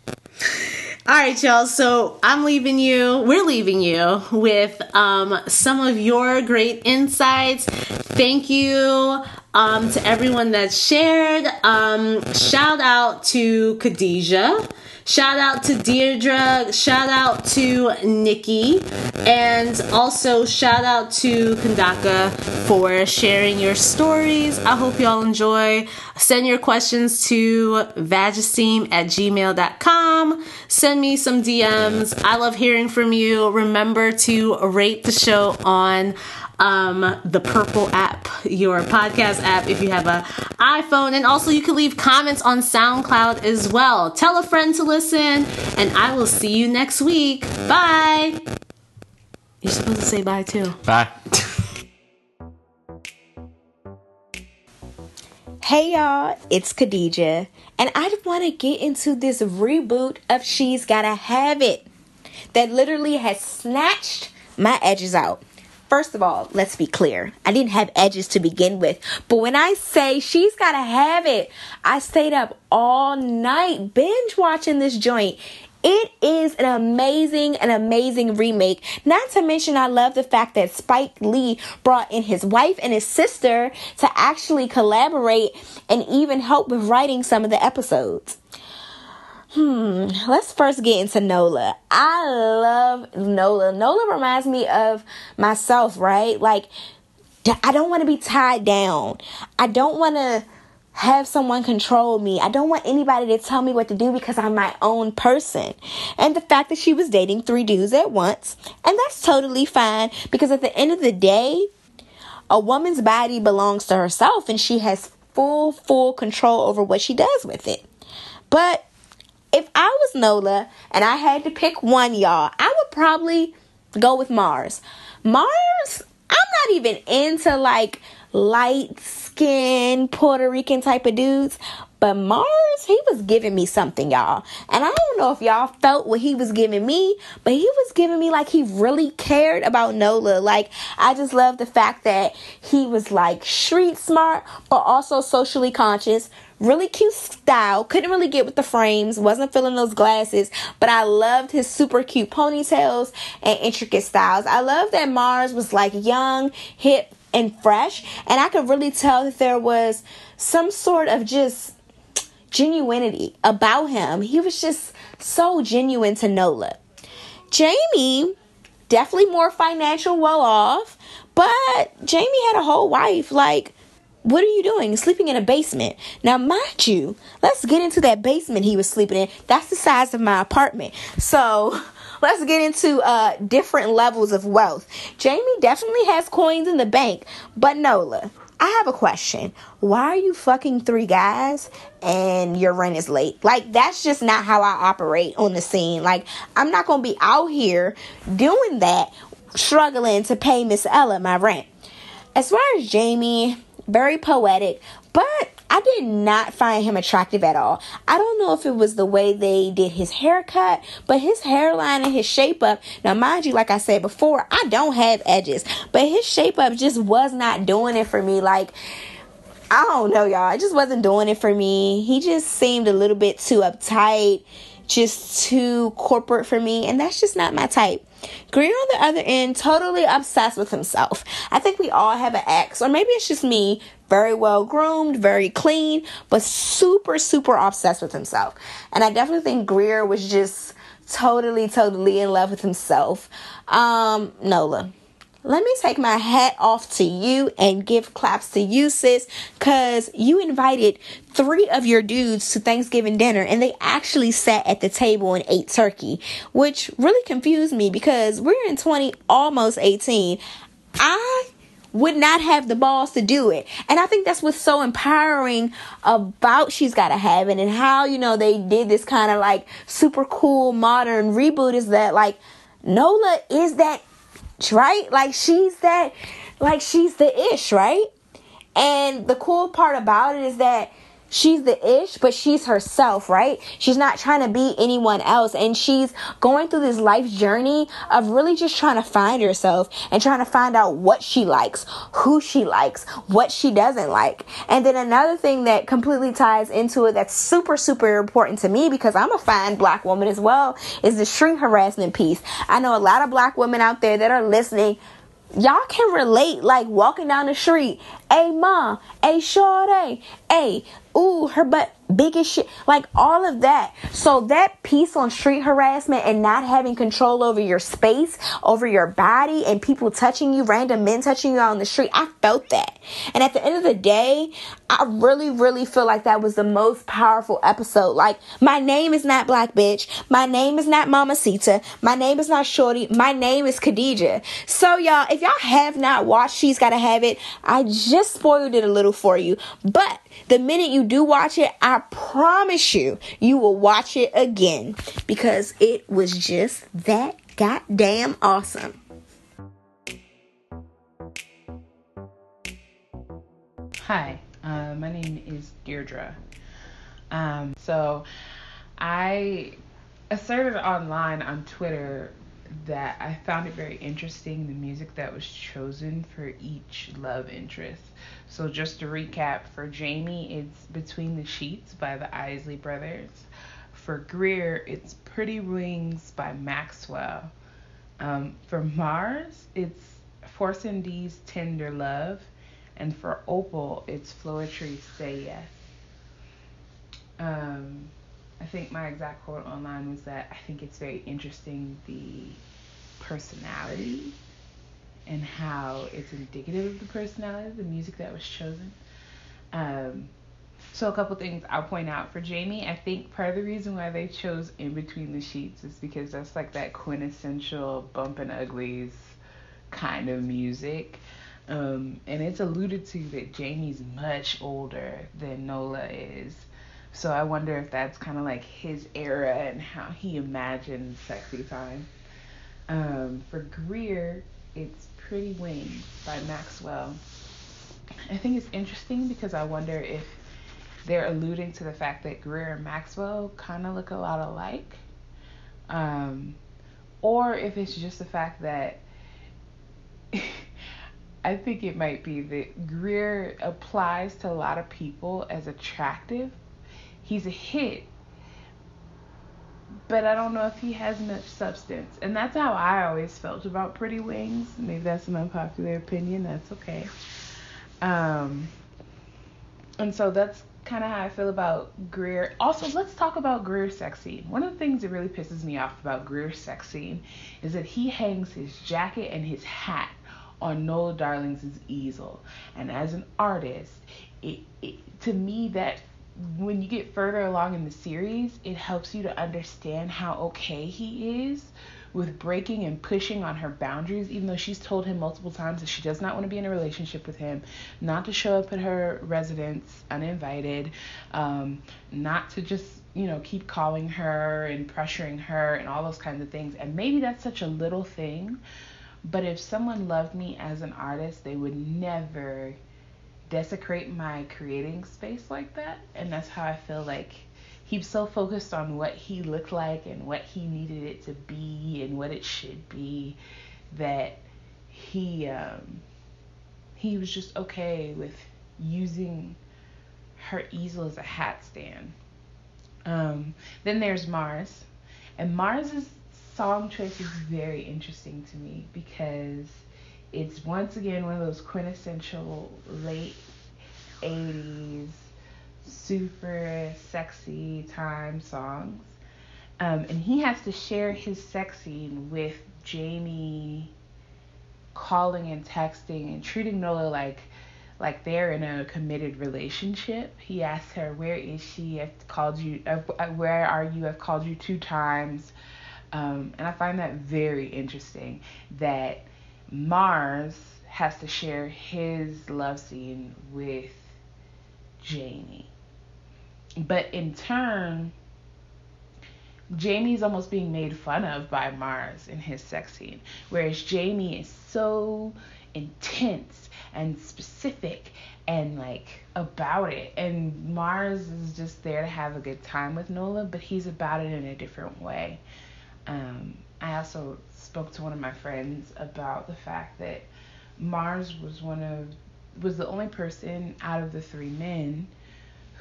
All right, y'all. So I'm leaving you. We're leaving you with um, some of your great insights. Thank you um, to everyone that shared. Um, shout out to Khadijah. Shout out to Deirdre. Shout out to Nikki. And also shout out to Kandaka for sharing your stories. I hope y'all enjoy. Send your questions to vagesteam at gmail.com. Send me some DMs. I love hearing from you. Remember to rate the show on um, the Purple app, your podcast app, if you have a iPhone. And also, you can leave comments on SoundCloud as well. Tell a friend to listen, and I will see you next week. Bye. You're supposed to say bye too. Bye. Hey y'all, it's Khadijah, and I want to get into this reboot of She's Gotta Have It that literally has snatched my edges out. First of all, let's be clear. I didn't have edges to begin with, but when I say she's gotta have it, I stayed up all night binge watching this joint. It is an amazing, an amazing remake. Not to mention, I love the fact that Spike Lee brought in his wife and his sister to actually collaborate and even help with writing some of the episodes. Hmm, let's first get into Nola. I love Nola. Nola reminds me of myself, right? Like, I don't want to be tied down. I don't want to have someone control me. I don't want anybody to tell me what to do because I'm my own person. And the fact that she was dating three dudes at once, and that's totally fine because at the end of the day, a woman's body belongs to herself and she has full, full control over what she does with it. But if I was Nola and I had to pick one, y'all, I would probably go with Mars. Mars, I'm not even into like light skin Puerto Rican type of dudes, but Mars, he was giving me something, y'all. And I don't know if y'all felt what he was giving me, but he was giving me like he really cared about Nola. Like, I just love the fact that he was like street smart, but also socially conscious really cute style. Couldn't really get with the frames, wasn't feeling those glasses, but I loved his super cute ponytails and intricate styles. I love that Mars was like young, hip, and fresh, and I could really tell that there was some sort of just genuinity about him. He was just so genuine to Nola. Jamie, definitely more financial well off, but Jamie had a whole wife. Like, what are you doing? Sleeping in a basement. Now, mind you, let's get into that basement he was sleeping in. That's the size of my apartment. So, let's get into uh, different levels of wealth. Jamie definitely has coins in the bank, but Nola, I have a question. Why are you fucking three guys and your rent is late? Like, that's just not how I operate on the scene. Like, I'm not gonna be out here doing that, struggling to pay Miss Ella my rent. As far as Jamie, very poetic, but I did not find him attractive at all. I don't know if it was the way they did his haircut, but his hairline and his shape up. Now, mind you, like I said before, I don't have edges, but his shape up just was not doing it for me. Like, I don't know, y'all. It just wasn't doing it for me. He just seemed a little bit too uptight, just too corporate for me, and that's just not my type. Greer on the other end, totally obsessed with himself. I think we all have an ex, or maybe it's just me, very well groomed, very clean, but super, super obsessed with himself. And I definitely think Greer was just totally, totally in love with himself. Um, Nola. Let me take my hat off to you and give claps to you, sis, because you invited three of your dudes to Thanksgiving dinner and they actually sat at the table and ate turkey, which really confused me because we're in 20, almost 18. I would not have the balls to do it. And I think that's what's so empowering about She's Gotta Have It and how, you know, they did this kind of like super cool modern reboot is that like Nola is that right? Like she's that like she's the ish, right? And the cool part about it is that she's the ish, but she's herself, right? She's not trying to be anyone else. And she's going through this life journey of really just trying to find herself and trying to find out what she likes, who she likes, what she doesn't like. And then another thing that completely ties into it that's super, super important to me because I'm a fine black woman as well is the street harassment piece. I know a lot of black women out there that are listening y'all can relate like walking down the street hey mom hey shorty hey ooh, her butt big as shit. Like all of that. So that piece on street harassment and not having control over your space, over your body, and people touching you, random men touching you on the street, I felt that. And at the end of the day, I really, really feel like that was the most powerful episode. Like, my name is not Black Bitch. My name is not Mama Sita. My name is not Shorty. My name is Khadijah. So, y'all, if y'all have not watched She's Gotta Have It, I just spoiled it a little for you. But the minute you do watch it, I promise you, you will watch it again because it was just that goddamn awesome. Hi, uh, my name is Deirdre. Um, so I asserted online on Twitter that I found it very interesting the music that was chosen for each love interest. So just to recap, for Jamie, it's Between the Sheets by the Isley Brothers. For Greer, it's Pretty Wings by Maxwell. Um, for Mars, it's Force MD's Tender Love. And for Opal, it's Floetry's Say Yes. Um, I think my exact quote online was that I think it's very interesting the personality and how it's indicative of the personality of the music that was chosen. Um, so a couple things I'll point out for Jamie. I think part of the reason why they chose In Between the Sheets is because that's like that quintessential bump and uglies kind of music. Um, and it's alluded to that Jamie's much older than Nola is. So I wonder if that's kind of like his era and how he imagines sexy time. Um, for Greer, it's Pretty Wings by Maxwell. I think it's interesting because I wonder if they're alluding to the fact that Greer and Maxwell kind of look a lot alike. Um, or if it's just the fact that I think it might be that Greer applies to a lot of people as attractive. He's a hit, but I don't know if he has much substance. And that's how I always felt about Pretty Wings. Maybe that's an unpopular opinion. That's okay. Um, and so that's kind of how I feel about Greer. Also, let's talk about Greer's sex scene. One of the things that really pisses me off about Greer's sex scene is that he hangs his jacket and his hat on Nola Darling's easel. And as an artist, it, it to me that when you get further along in the series, it helps you to understand how okay he is with breaking and pushing on her boundaries, even though she's told him multiple times that she does not want to be in a relationship with him, not to show up at her residence uninvited, um, not to just, you know, keep calling her and pressuring her and all those kinds of things. And maybe that's such a little thing, but if someone loved me as an artist, they would never desecrate my creating space like that. And that's how I feel like he's so focused on what he looked like and what he needed it to be and what it should be that he um, he was just okay with using her easel as a hat stand. Um, then there's Mars, and Mars's song choice is very interesting to me because it's once again one of those quintessential late 80s super sexy time songs. Um, and he has to share his sex scene with Jamie calling and texting and treating Nola like like they're in a committed relationship. He asks her, "Where is she? I've called you. Where are you? I've called you two times." Um, and I find that very interesting that Mars has to share his love scene with Jamie. But in turn, Jamie's almost being made fun of by Mars in his sex scene, whereas Jamie is so intense and specific and like about it. And Mars is just there to have a good time with Nola, but he's about it in a different way. Um, I also spoke to one of my friends about the fact that Mars was one of was the only person out of the three men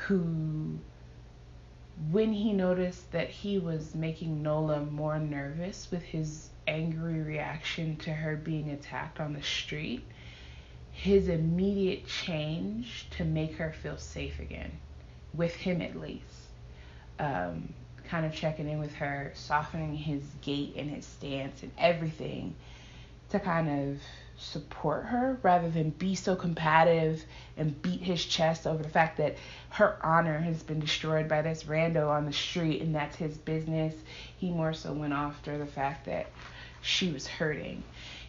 who when he noticed that he was making Nola more nervous with his angry reaction to her being attacked on the street, his immediate change to make her feel safe again, with him at least. Um, kind of checking in with her, softening his gait and his stance and everything to kind of support her rather than be so combative and beat his chest over the fact that her honor has been destroyed by this rando on the street and that's his business. He more so went after the fact that she was hurting.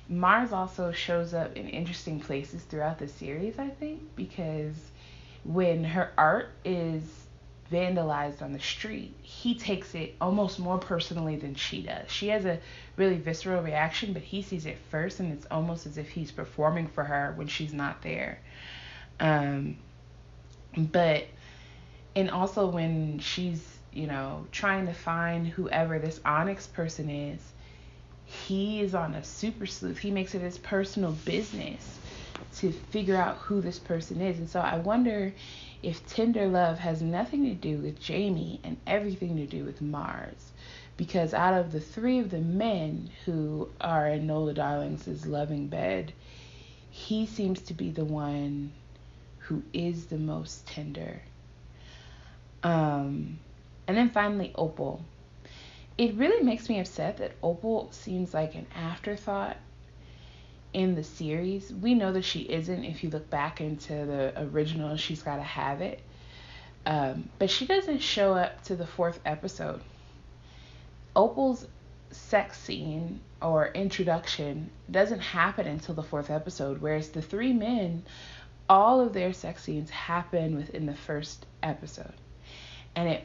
Mars also shows up in interesting places throughout the series, I think, because when her art is vandalized on the street, he takes it almost more personally than she does. She has a really visceral reaction, but he sees it first, and it's almost as if he's performing for her when she's not there. Um, but, and also when she's, you know, trying to find whoever this Onyx person is, he is on a super sleuth. He makes it his personal business to figure out who this person is. And so I wonder if tender love has nothing to do with Jamie and everything to do with Mars. Because out of the three of the men who are in Nola Darling's loving bed, he seems to be the one who is the most tender. Um, and then finally, Opal. It really makes me upset that Opal seems like an afterthought in the series. We know that she isn't if you look back into the original She's Gotta Have It. Um, but she doesn't show up to the fourth episode. Opal's sex scene or introduction doesn't happen until the fourth episode, whereas the three men, all of their sex scenes happen within the first episode. and it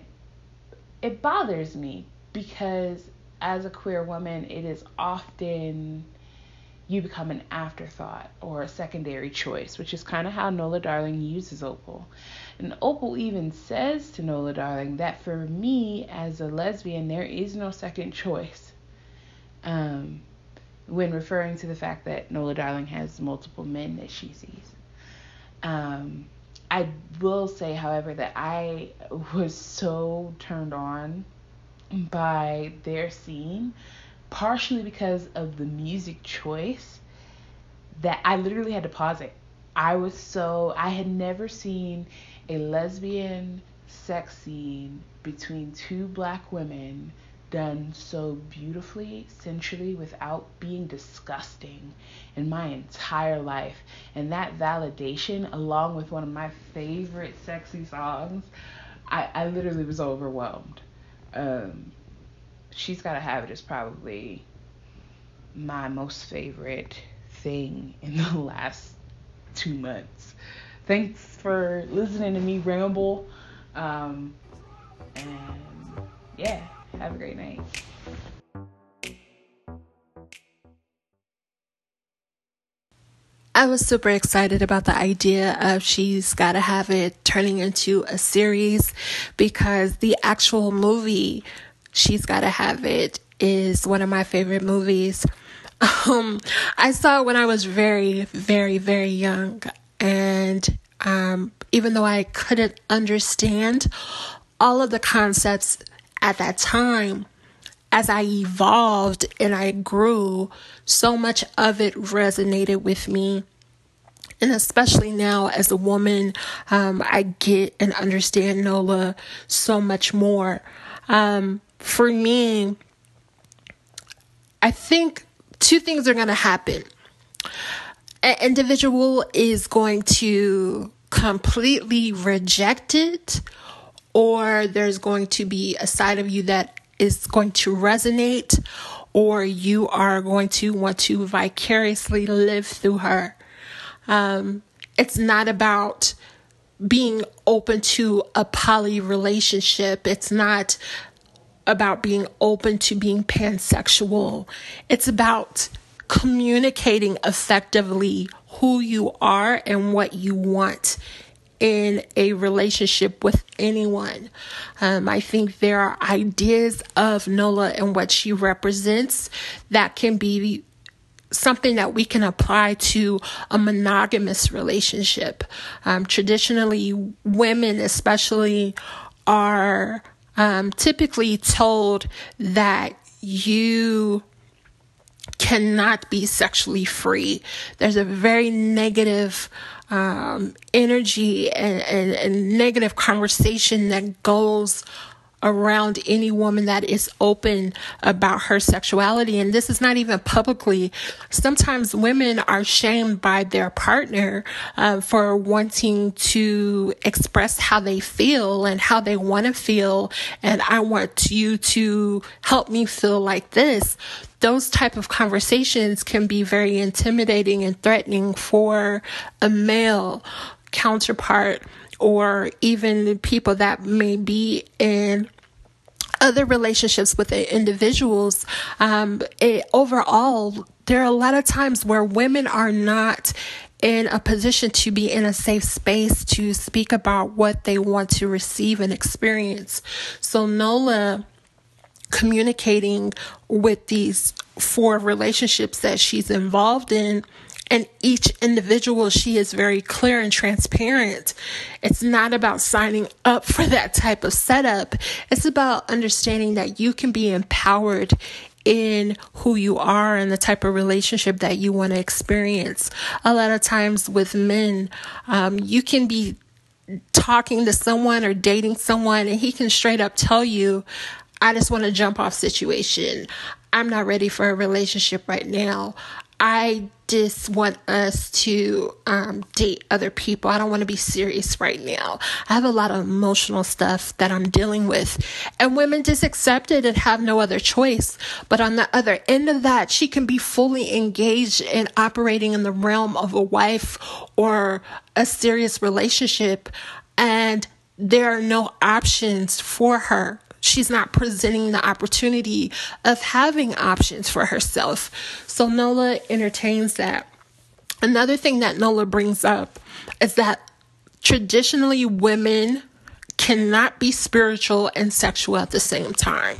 it bothers me because as a queer woman, it is often you become an afterthought or a secondary choice, which is kind of how Nola Darling uses Opal. And Opal even says to Nola Darling that for me as a lesbian, there is no second choice. Um, when referring to the fact that Nola Darling has multiple men that she sees. Um, I will say, however, that I was so turned on by their scene, partially because of the music choice, that I literally had to pause it. I was so, I had never seen a lesbian sex scene between two black women done so beautifully, sensually, without being disgusting in my entire life. And that validation, along with one of my favorite sexy songs, I, I literally was overwhelmed. Um, She's Gotta Have It is probably my most favorite thing in the last two months. Thanks for listening to me ramble. Um, and yeah. Have a great night. I was super excited about the idea of She's Gotta Have It turning into a series because the actual movie, She's Gotta Have It, is one of my favorite movies. Um, I saw it when I was very, very, very young. And um, even though I couldn't understand all of the concepts at that time, as I evolved and I grew, so much of it resonated with me. And especially now as a woman, um, I get and understand Nola so much more. Um, for me, I think two things are going to happen. An individual is going to completely reject it or there's going to be a side of you that is going to resonate, or you are going to want to vicariously live through her. Um, it's not about being open to a poly relationship. It's not about being open to being pansexual. It's about communicating effectively who you are and what you want in a relationship with anyone. Um, I think there are ideas of Nola and what she represents that can be something that we can apply to a monogamous relationship. Um, traditionally, women, especially, are um, typically told that you cannot be sexually free. There's a very negative um, energy and, and, and negative conversation that goes around any woman that is open about her sexuality. And this is not even publicly. Sometimes women are shamed by their partner uh, for wanting to express how they feel and how they want to feel. And I want you to help me feel like this those type of conversations can be very intimidating and threatening for a male counterpart or even people that may be in other relationships with individuals um, it, overall there are a lot of times where women are not in a position to be in a safe space to speak about what they want to receive and experience so nola communicating with these four relationships that she's involved in. And each individual, she is very clear and transparent. It's not about signing up for that type of setup. It's about understanding that you can be empowered in who you are and the type of relationship that you want to experience. A lot of times with men, um, you can be talking to someone or dating someone and he can straight up tell you, I just want to jump off situation. I'm not ready for a relationship right now. I just want us to um, date other people. I don't want to be serious right now. I have a lot of emotional stuff that I'm dealing with. And women just accept it and have no other choice. But on the other end of that, she can be fully engaged in operating in the realm of a wife or a serious relationship. And there are no options for her. She's not presenting the opportunity of having options for herself. So Nola entertains that. Another thing that Nola brings up is that traditionally women cannot be spiritual and sexual at the same time.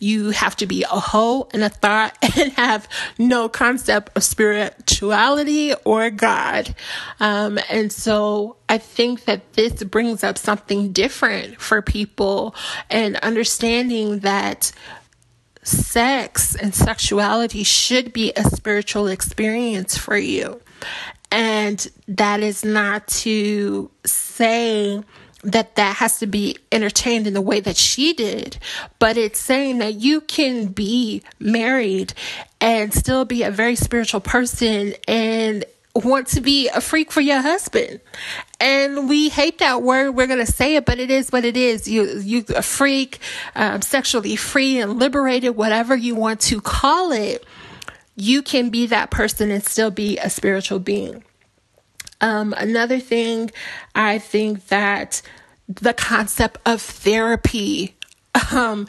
You have to be a hoe and a thought and have no concept of spirituality or God. Um, and so I think that this brings up something different for people and understanding that sex and sexuality should be a spiritual experience for you. And that is not to say that that has to be entertained in the way that she did, but it's saying that you can be married and still be a very spiritual person and want to be a freak for your husband. And we hate that word. We're going to say it, but it is what it is. You, you a freak, um, sexually free and liberated, whatever you want to call it. You can be that person and still be a spiritual being. Um, another thing, I think that the concept of therapy, um,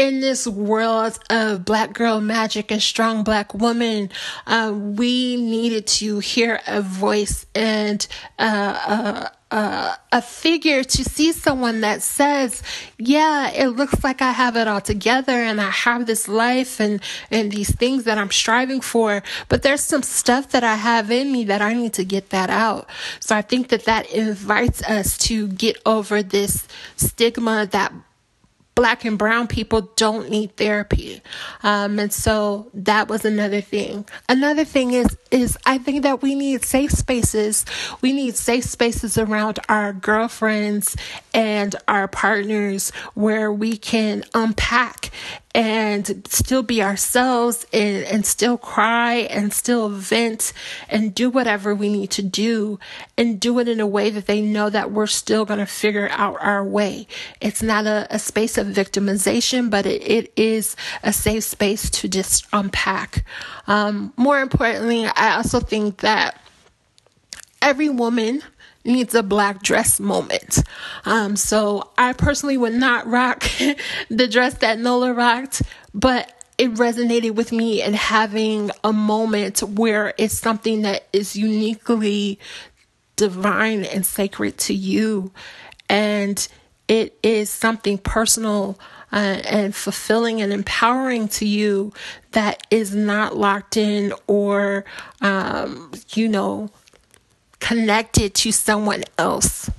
in this world of black girl magic and strong black woman, uh, we needed to hear a voice and uh, uh, uh, a figure to see someone that says, yeah, it looks like I have it all together and I have this life and, and these things that I'm striving for, but there's some stuff that I have in me that I need to get that out. So I think that that invites us to get over this stigma that black and brown people don't need therapy. Um, and so that was another thing. Another thing is, is I think that we need safe spaces. We need safe spaces around our girlfriends and our partners where we can unpack and still be ourselves and, and still cry and still vent and do whatever we need to do and do it in a way that they know that we're still going to figure out our way. It's not a, a space of victimization, but it, it is a safe space to just unpack. Um, more importantly, I also think that every woman needs a black dress moment. Um, so I personally would not rock the dress that Nola rocked, but it resonated with me and having a moment where it's something that is uniquely divine and sacred to you. And it is something personal uh, and fulfilling and empowering to you that is not locked in or, um, you know, connected to someone else.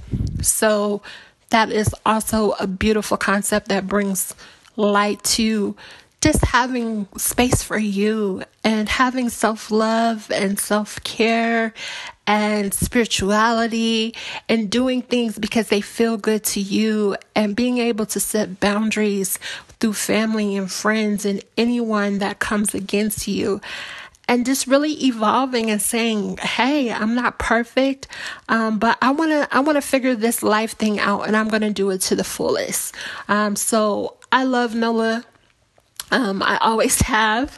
So that is also a beautiful concept that brings light to just having space for you and having self love and self care and spirituality and doing things because they feel good to you and being able to set boundaries through family and friends and anyone that comes against you and just really evolving and saying, "Hey, I'm not perfect, um, but I want to I want to figure this life thing out, and I'm to do it to the fullest." Um, so I love Nola um, I always have.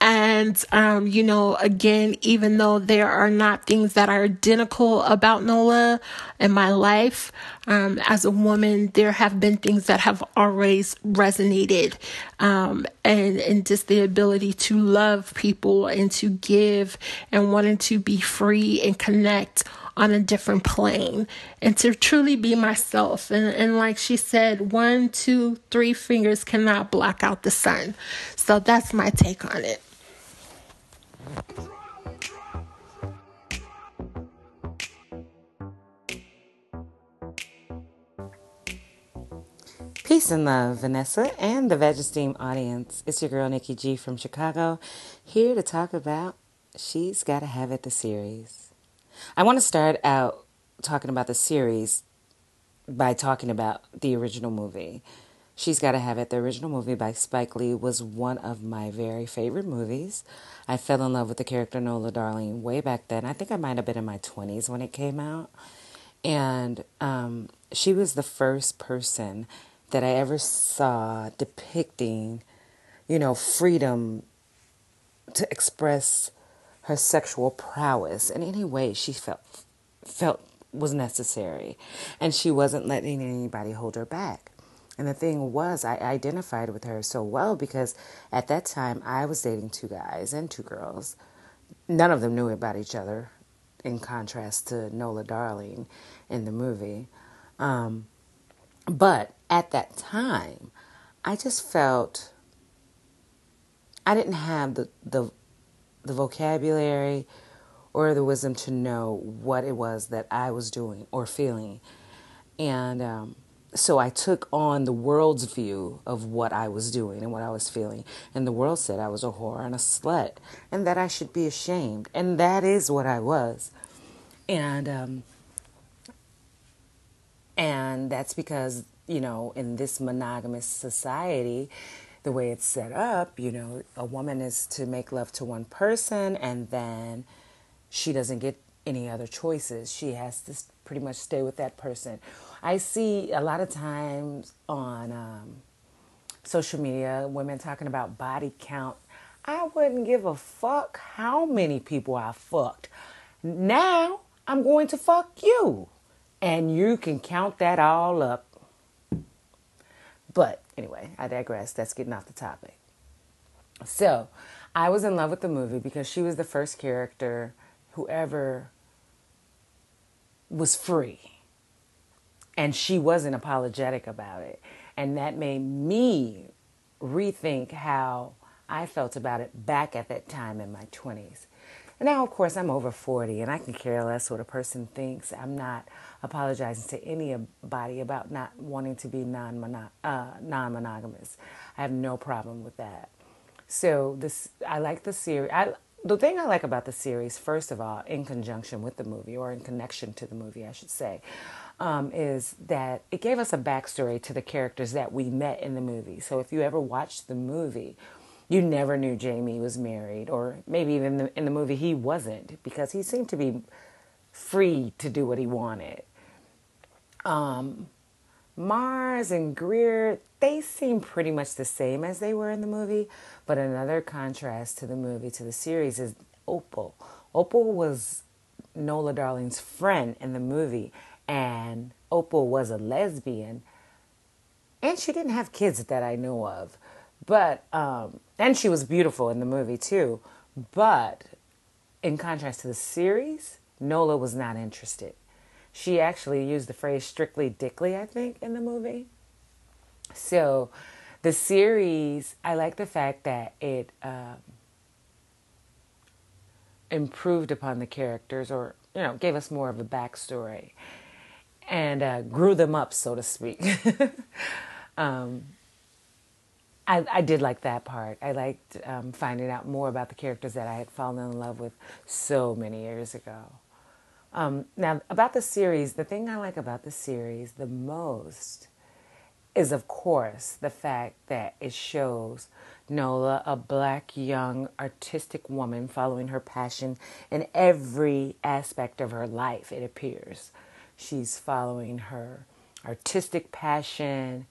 And, um, you know, again, even though there are not things that are identical about Nola in my life, um, as a woman, there have been things that have always resonated. Um, and, and just the ability to love people and to give and wanting to be free and connect on a different plane and to truly be myself. And, and like she said, one, two, three fingers cannot block out the sun. So that's my take on it. Peace and love, Vanessa and the Veg Esteem audience. It's your girl Nikki G from Chicago, here to talk about She's Gotta Have It the series. I want to start out talking about the series by talking about the original movie. She's Gotta Have It. The original movie by Spike Lee was one of my very favorite movies. I fell in love with the character Nola Darling way back then. I think I might have been in my 20s when it came out. And um, she was the first person that I ever saw depicting, you know, freedom to express her sexual prowess in any way she felt felt was necessary. And she wasn't letting anybody hold her back. And the thing was, I identified with her so well because at that time I was dating two guys and two girls. None of them knew about each other, in contrast to Nola Darling in the movie. Um, but at that time, I just felt I didn't have the, the the vocabulary or the wisdom to know what it was that I was doing or feeling. And um, so I took on the world's view of what I was doing and what I was feeling. And the world said I was a whore and a slut and that I should be ashamed. And that is what I was. And, um, and that's because, you know, in this monogamous society, the way it's set up, you know, a woman is to make love to one person and then she doesn't get any other choices. She has to pretty much stay with that person. I see a lot of times on um, social media women talking about body count. I wouldn't give a fuck how many people I fucked. Now I'm going to fuck you. And you can count that all up. But anyway, I digress. That's getting off the topic. So, I was in love with the movie because she was the first character whoever was free. And she wasn't apologetic about it. And that made me rethink how I felt about it back at that time in my 20s. Now, of course, I'm over 40 and I can care less what a person thinks. I'm not apologizing to anybody about not wanting to be non uh, monogamous. I have no problem with that. So this, I like the series. I the thing I like about the series, first of all, in conjunction with the movie, or in connection to the movie, I should say, um, is that it gave us a backstory to the characters that we met in the movie. So if you ever watched the movie, you never knew Jamie was married, or maybe even in the, in the movie he wasn't, because he seemed to be free to do what he wanted. Um, Mars and Greer, they seem pretty much the same as they were in the movie, but another contrast to the movie, to the series, is Opal. Opal was Nola Darling's friend in the movie, and Opal was a lesbian, and she didn't have kids that I know of, but um, and she was beautiful in the movie too. But in contrast to the series, Nola was not interested. She actually used the phrase strictly dickly, I think, in the movie. So the series, I like the fact that it um, improved upon the characters or, you know, gave us more of a backstory and uh, grew them up, so to speak. um, I, I, did like that part. I liked um, finding out more about the characters that I had fallen in love with so many years ago. Um, now, about the series, the thing I like about the series the most is, of course, the fact that it shows Nola, a black, young, artistic woman following her passion in every aspect of her life, it appears. She's following her artistic passion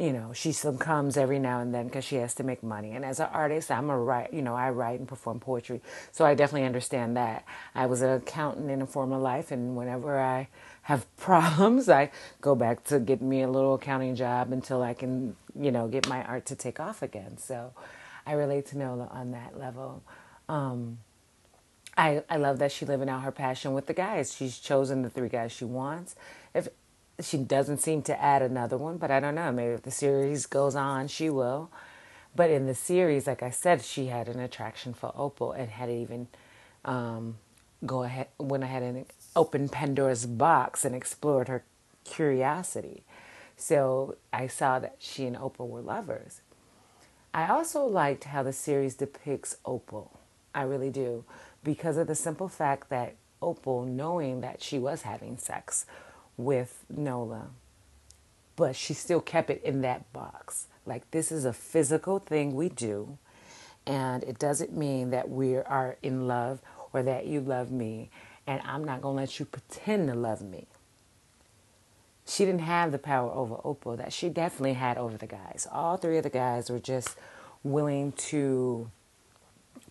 you know, she succumbs every now and then because she has to make money. And as an artist, I'm a write, you know, I write and perform poetry, so I definitely understand that. I was an accountant in a former life, and whenever I have problems, I go back to get me a little accounting job until I can, you know, get my art to take off again. So I relate to Nola on that level. Um, I I love that she's living out her passion with the guys. She's chosen the three guys she wants. If she doesn't seem to add another one, but I don't know. Maybe if the series goes on, she will. But in the series, like I said, she had an attraction for Opal and had even um, go ahead went ahead and opened Pandora's box and explored her curiosity. So I saw that she and Opal were lovers. I also liked how the series depicts Opal. I really do, because of the simple fact that Opal, knowing that she was having sex with Nola, but she still kept it in that box. Like, this is a physical thing we do, and it doesn't mean that we are in love or that you love me, and I'm not to let you pretend to love me. She didn't have the power over Opal that she definitely had over the guys. All three of the guys were just willing to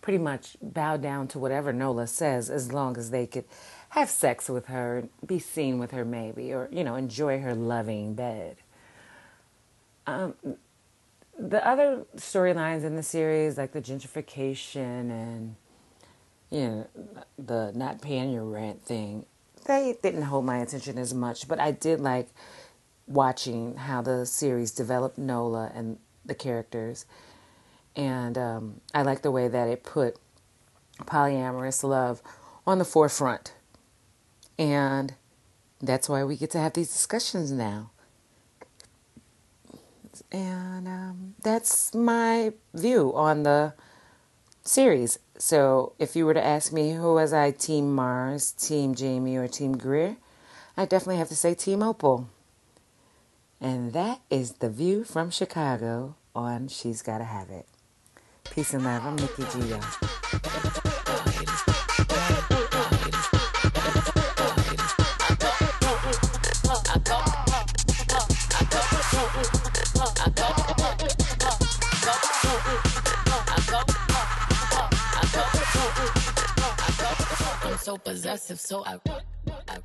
pretty much bow down to whatever Nola says as long as they could have sex with her, be seen with her maybe, or, you know, enjoy her loving bed. Um, the other storylines in the series, like the gentrification and, you know, the not paying your rent thing, they didn't hold my attention as much, but I did like watching how the series developed Nola and the characters. And um, I like the way that it put polyamorous love on the forefront. And that's why we get to have these discussions now. And um, that's my view on the series. So if you were to ask me who was I, Team Mars, Team Jamie, or Team Greer, I definitely have to say Team Opal. And that is the view from Chicago on She's Gotta Have It. Peace and love. I'm Nikki G. so possessive, so I, I, I